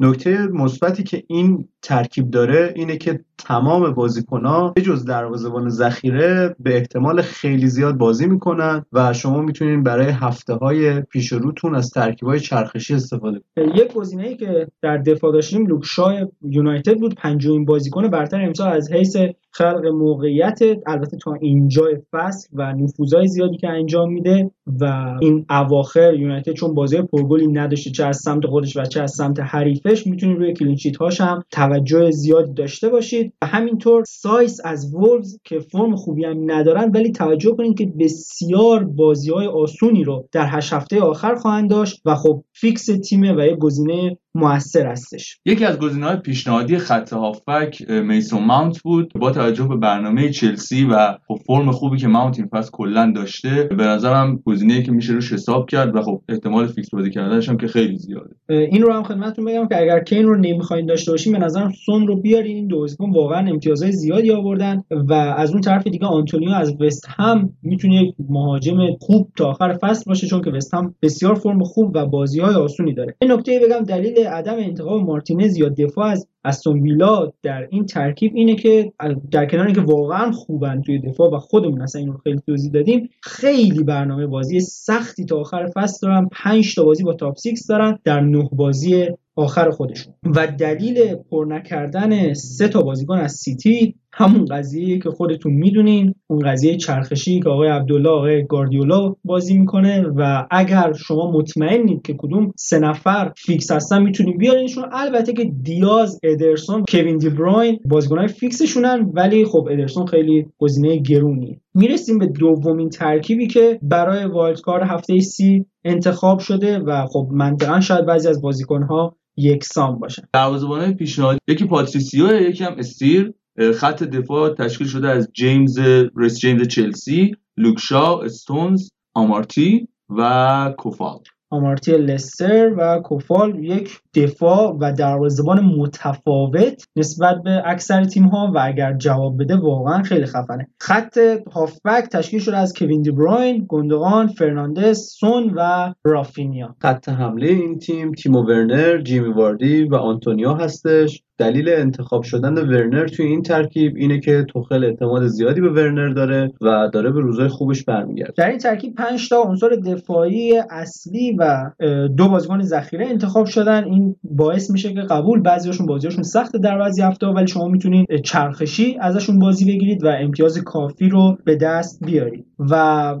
نکته مثبتی که این ترکیب داره اینه که تمام بازیکنها به جز دروازه‌بان ذخیره به احتمال خیلی زیاد بازی می‌کنن و شما می‌تونین برای هفته های پیش روتون از ترکیب های چرخشی استفاده کنید. یک گزینه ای که در دفاع داشتیم لوکشای یونایتد بود. پنجمین بازیکن برتر امسال از حیث خلق موقعیت البته تا اینجای فصل و نفوذهای زیادی که انجام میده و این اواخر یونایتد چون بازی پرگلی نداشته چه از سمت خودش و چه از سمت حریفش می‌تونید روی clean sheet هاش هم توجه زیادی داشته باشید. و همینطور سایس از وولز که فرم خوبی هم ندارن ولی توجه کنید که بسیار بازی های آسونی رو در هشت هفته آخر خواهند داشت و خب فیکس تیمه و یک گزینه موثر هستش. یکی از گزینه‌های پیشنهادی خط هافبک میسون ماونت بود. با توجه به برنامه چلسی و خب فرم خوبی که ماونت این فصل کلا داشته به نظرم گزینه‌ای که میشه روش حساب کرد و خب احتمال فیکس بازی کردنش هم که خیلی زیاده. این رو هم خدمتتون بگم که اگر کین رو نمی‌خواین داشته باشین به نظرم سون رو بیارین این دو بازیکن واقعا امتیازهای زیادی آوردن و از اون طرف دیگه آنتونیو از وست هم می‌تونه یک مهاجم خوب تا آخر فصل باشه چون که وست هم بسیار فرم خوب و بازی‌های آسونی داره. این نکته بگم دلیل عدم انتخاب مارتینز یا دفاع از استون ویلا در این ترکیب اینه که در کنار اینکه واقعا خوبن توی دفاع و خودمون اصلا این رو خیلی توضیح دادیم خیلی برنامه بازی سختی تا آخر فصل دارن. 5 تا بازی با top 6 دارن در نه بازی آخر خودشون. و دلیل پر نکردن سه تا بازیکن از سیتی همون قضیه که خودتون می‌دونین اون قضیه چرخشی که آقای عبدالله آقای گاردیولا بازی می‌کنه و اگر شما مطمئنید که کدوم سه نفر فیکس هستن می‌تونید بیارینشون. البته که دیاز ادرسون کوین دی بروین بازیکنهای فیکسشونن ولی خب ادرسون خیلی گزینه گرونیه. می‌رسیم به دومین ترکیبی که برای wild card هفته سی انتخاب شده و خب منطقا شاید بعضی از بازیکنها یکسان باشن. دروازه‌بانای پیشنهادی یکی پاتریسیو یکی هم استیر. خط دفاع تشکیل شده از جیمز ریس جیمز چلسی لوکشا استونز آمارتی و کوفال. آمارتی لستر و کوفال یک دفاع و دروازه‌بان متفاوت نسبت به اکثر تیم ها و اگر جواب بده واقعا خیلی خفنه. خط هافبک تشکیل شده از کوین دی بروین، گوندوغان، فرناندز، سون و رافینیا. خط حمله این تیم تیمو ورنر، جیمی واردی و آنتونیو هستش. دلیل انتخاب شدن ورنر توی این ترکیب اینه که توخل اعتماد زیادی به ورنر داره و داره به روزای خوبش برمیگرده. در این ترکیب 5 تا عنصر دفاعی اصلی و دو بازیکن ذخیره انتخاب شدن. این باعث میشه که قبول بعضیاشون بازیاشون سخت در بعضی هفته ولی شما می‌تونید چرخشی ازشون بازی بگیرید و امتیاز کافی رو به دست بیارید. و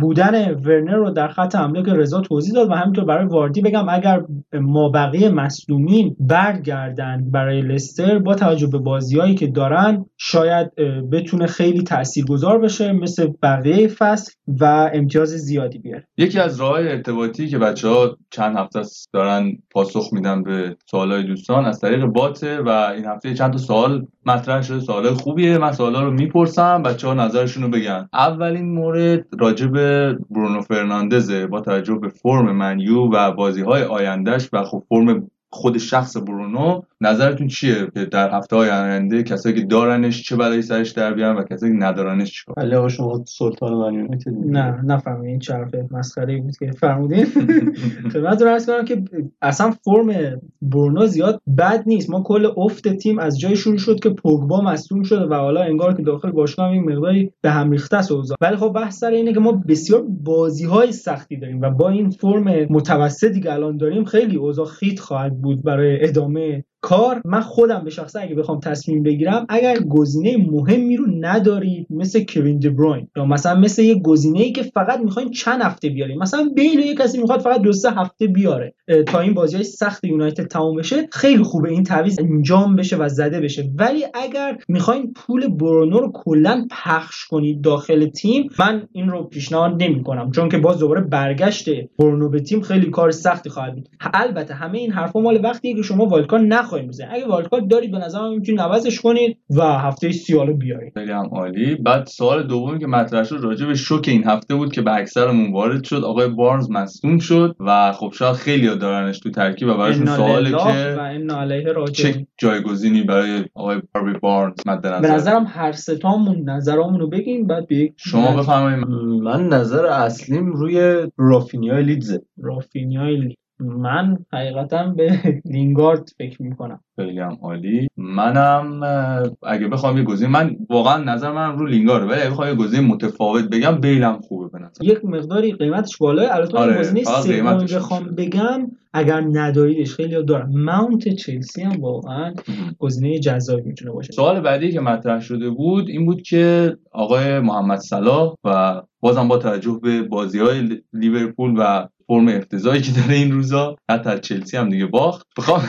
بودن ورنر رو در خط حمله که رضا توضیح داد و همینطور برای واردی بگم اگر ما بقیه مصدومین برگردن برای لستر با توجه به بازیهایی که دارن شاید بتونه خیلی تاثیرگذار بشه مثل بقیه فصل و امتیاز زیادی بیاره. یکی از راه ارتباطی که بچه ها چند هفته دارن پاسخ میدن به سوالای دوستان از طریق باته و این هفته چند تا سوال مطرح شده. سوالای خوبیه. من سوالا رو می‌پرسم بچه ها نظرشون رو بگن. اولین مورد راجع به برونو فرناندزه با توجه به فرم منیو و بازی های آیندهش و خب فرم خود شخص برونو نظرتون چیه که در هفته های آینده کسایی که دارنش چه بلایی سرش در بیان و کسایی که ندارنش چیکار ولی آقا شما سلطان من نه نفهمید این چرف مسخره بود که فرمودین. خدمتتون عرض کنم که اصلا فرم برونو زیاد بد نیست. ما کل افت تیم از جای شروع شد که پوگبا مصدوم شده و حالا انگار که داخل باشگاه این مقداری به هم ریخته است ولی خب بحث سر اینه که ما بسیار بازی های سختی داریم و با این فرم متوسطی که الان داریم خیلی اوضاع خیت خواهد بود برای ادامه کار من خودم به شخصه اگه بخوام تصمیم بگیرم اگر گزینه مهمی رو ندارید مثل کوین بروین یا مثلا مثل یه گزینه ای که فقط می‌خواین چند هفته بیاریم مثلا بیل یه کسی می‌خواد فقط دو سه هفته بیاره تا این بازی های سخت یونایتد تموم بشه خیلی خوبه این تعویض انجام بشه و زده بشه. ولی اگر می‌خواین پول برونو رو کلا پخش کنید داخل تیم من این رو پیشنهاد نمی‌کنم چون که باز دوباره برگشت برونو به تیم خیلی کار سختی خواهد بود. البته همه این حرفا مال وقتیه که شما والکار نخواهید بزنید اگه والکارت دارید به نظرم می‌تونید عوضش کنید و هفته سیالو بیارید خیلی هم عالی. بعد سوال دومی که مطرح شد راجع به شوک این هفته بود که به اکثرمون وارد شد. آقای بارنز مصدوم شد و خب شاید خیلی دارنش تو ترکیب و براشون سواله که و ان علیه چه جایگزینی برای آقای باربی بارنز مد نظر؟ به نظرم هر ستامون نظرامون رو بگیم بعد به شما بفرمایید. من نظر اصلیم روی رافینیا لیدزه. رافینیا لیدز من حقیقتا به لینگارد فکر می‌کنم. خیلی هم عالی. منم اگه بخوام یه گزینه من واقعا نظر من رو لینگارد ولی اگه بخوام یه گزینه متفاوت بگم بیلم خوبه به نظر. یک مقداری قیمتش بالاه البته آره گزینه سوم بخوام بگم اگر نداریدش خیلی دارم. ماونت چلسی هم واقعا گزینه جذابی می‌تونه باشه. سوال بعدی که مطرح شده بود این بود که آقای محمد صلاح و بازم با توجه به بازی های لیورپول و فرم افتضاحی که داره این روزا حتی چلسی هم دیگه باخت بخوام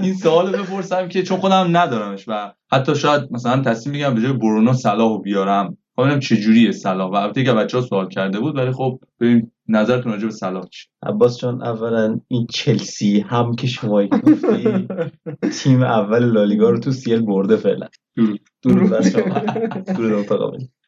این سوال بپرسم که چون خودم ندارمش و حتی شاید مثلا تصمیم بگیرم به جای برونو صلاح رو بیارم ببینم چه جوریه صلاح و البته که بچه‌ها سوال کرده بود ولی خب ببین نظرتون راجع به صلاح چی عباس جان اولا این چلسی هم که شما گفتی تیم اول لالیگا رو تو سیل برده فعلا دور دور بر شما دور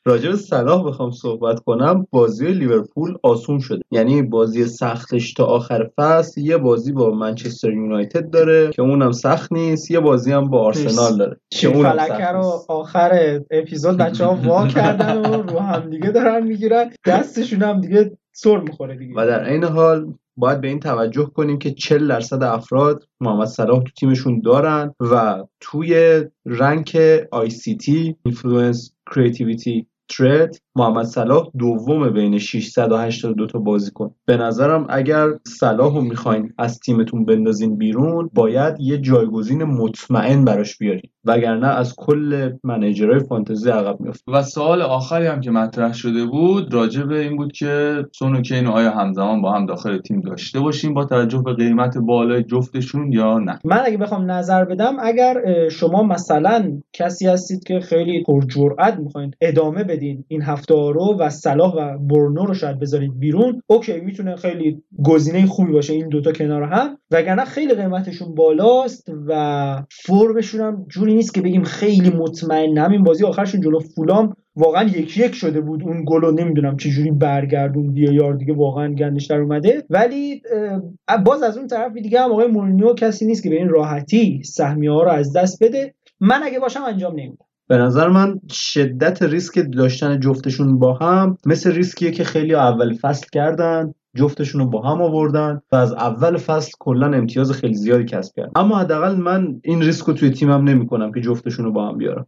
راجع به صلاح بخوام صحبت کنم بازی لیورپول آسون شده. یعنی بازی سختش تا آخر فصل یه بازی با منچستر یونایتد داره که اونم سخت نیست یه بازی هم با آرسنال داره که فلکه رو آخر اپیزود بچه ها وا کردن و رو هم دیگه دارن می‌گیرن. دستشون هم دیگه سر می‌خوره دیگه. و در این حال باید به این توجه کنیم که 40 درصد افراد محمد صلاح تو تیمشون دارن و توی rank ICT influence creativity threat محمد صلاح دوم بین 682 تا بازیکن. به نظرم اگر صلاح رو می‌خواین از تیمتون بندازین بیرون باید یه جایگزین مطمئن براش بیارین. وگرنه از کل manager های fantasy عقب میفته و سوال آخری هم که مطرح شده بود راجع به این بود که سون و کین آیا همزمان با هم داخل تیم داشته باشیم با توجه به قیمت بالای جفتشون یا نه؟ من اگه بخوام نظر بدم اگر شما مثلا کسی هستید که خیلی پرجرأت می‌خواین ادامه بدین این هفته رو و صلاح و برنو رو شاید بذارید بیرون اوکی می‌تونه خیلی گزینه خوبی باشه این دوتا کنار هم. وگرنه خیلی قیمتشون بالاست و فرمشون هم جوری نیست که بگیم خیلی مطمئن همین بازی آخرشون جلو فولام واقعا یک یک شده بود. اون گل رو نمی‌دونم چجوری برگردون یار دیگه واقعا گندش در اومده. ولی باز از اون طرف دیگه هم آقای مورینیو کسی نیست که به این راحتی سهمیه ها رو از دست بده. من اگه باشم انجام نمیدم. به نظر من شدت ریسک داشتن جفتشون با هم مثل ریسکیه که خیلی اول فصل کردن جفتشون رو با هم آوردن و از اول فصل کلا امتیاز خیلی زیادی کسب کردن. اما حداقل من این ریسک رو توی تیمم نمی‌کنم که جفتشون رو با هم بیارم.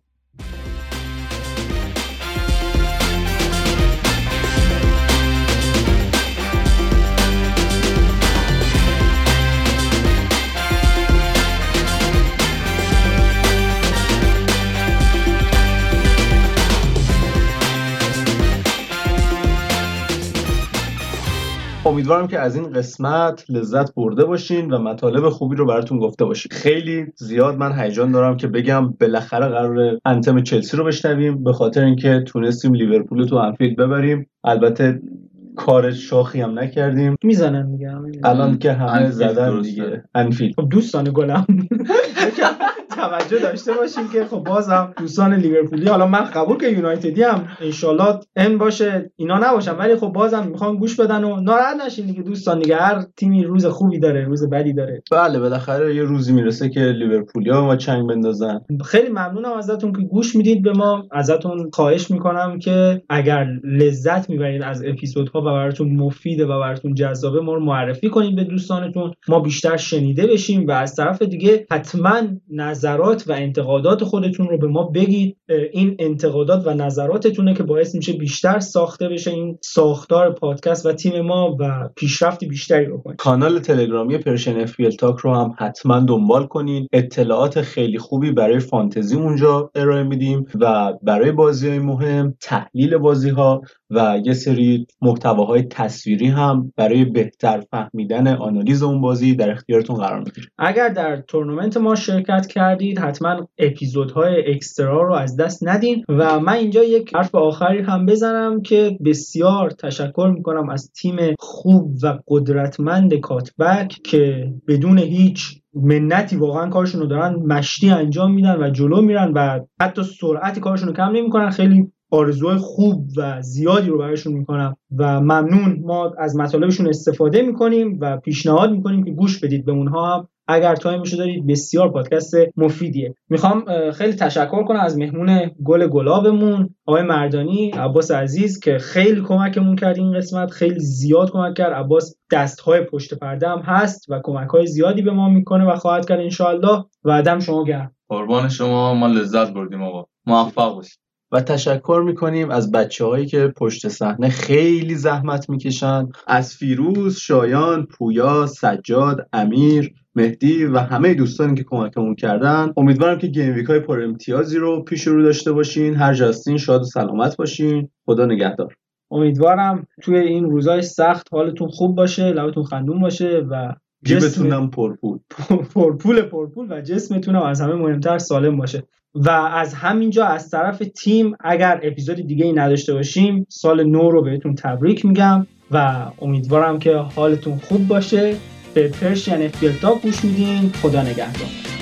امیدوارم که از این قسمت لذت برده باشین و مطالب خوبی رو براتون گفته باشیم. خیلی زیاد من هیجان دارم که بگم بالاخره قرار anthem چلسی رو بشنویم به خاطر اینکه تونستیم لیورپول تو انفیلد ببریم. البته کار شاخی هم نکردیم. می‌زنن دیگه الان که همه زدن دیگه. انفیلد خب دوستان گلم. توجه داشته باشیم که خب بازم دوستان لیورپولی حالا من قبول که یونایتدی هم انشالله ان باشه. اینا نباشن ولی خب بازم می‌خوان گوش بدن و ناراحت نشین دیگه دوستان دیگه. هر تیمی روز خوبی داره روز بدی داره. بله بالاخره یه روزی می‌رسه که لیورپولیا ما لنگ بندازن. خیلی ممنونم ازتون که گوش می‌دید به ما. ازتون خواهش می‌کنم که اگر لذت می‌برید از اپیزودها و براتون مفیده و براتون جذابه ما رو معرفی کنید به دوستانتون. ما بیشتر شنیده بشیم و از طرف دیگه حتما نظرات و انتقادات خودتون رو به ما بگید. این انتقادات و نظراتتونه که باعث میشه بیشتر ساخته بشه این ساختار پادکست و تیم ما و پیشرفتی بیشتری بکنیم کانال تلگرامی پرشن اف تاک رو هم حتما دنبال کنید اطلاعات خیلی خوبی برای فانتزی اونجا ارائه میدیم و برای بازی های مهم تحلیل بازی ها و یه سری محتواهای تصویری هم برای بهتر فهمیدن آنالیز اون بازی در اختیارتون قرار می‌گیره اگر در تورنمنت ما شرکت کردید حتما اپیزودهای extra رو از دست ندین و من اینجا یک حرف آخری هم بزنم که بسیار تشکر می‌کنم از تیم خوب و قدرتمند Cutback که بدون هیچ منتی واقعا کارشون رو دارن مشتی انجام میدن و جلو میرن و حتی سرعت کارشون رو کم نمی‌کنن. خیلی آرزوهای خوب و زیادی رو برایشون می‌کنم و ممنون. ما از مطالبشون استفاده می‌کنیم و پیشنهاد می‌کنیم که گوش بدید به اونها هم. اگر time شو دارید بسیار پادکست مفیدیه. می‌خوام خیلی تشکر کنم از مهمون گل گلابمون آقای مردانی عباس عزیز که خیلی کمکمون کرد این قسمت خیلی زیاد کمک کرد. عباس دستهای پشت پرده هم هست و کمک های زیادی به ما می‌کنه و خواهد کرد انشاءالله. و شما گرم. قربان شما. ما لذت بردیم آقا. موفق باشید. و تشکر می‌کنیم از بچه هایی که پشت صحنه خیلی زحمت می‌کشن. از فیروز، شایان، پویا، سجاد، امیر، مهدی و همه دوستانی که کمکمون کردن. امیدوارم که گیم ویک های پر امتیازی رو پیش رو داشته باشین. هر جاستین شاد و سلامت باشین. خدا نگهدار. امیدوارم توی این روزای سخت حالتون خوب باشه لبتون خندون باشه و جیبتونم پرپول پرپول پرپول و جسمتونم از همه مهمتر سالم باشه. و از همینجا از طرف تیم اگر اپیزود دیگه ای نداشته باشیم سال نو رو بهتون تبریک میگم و امیدوارم که حالتون خوب باشه. به پرشین اف گوش میدین. خدا نگهدار.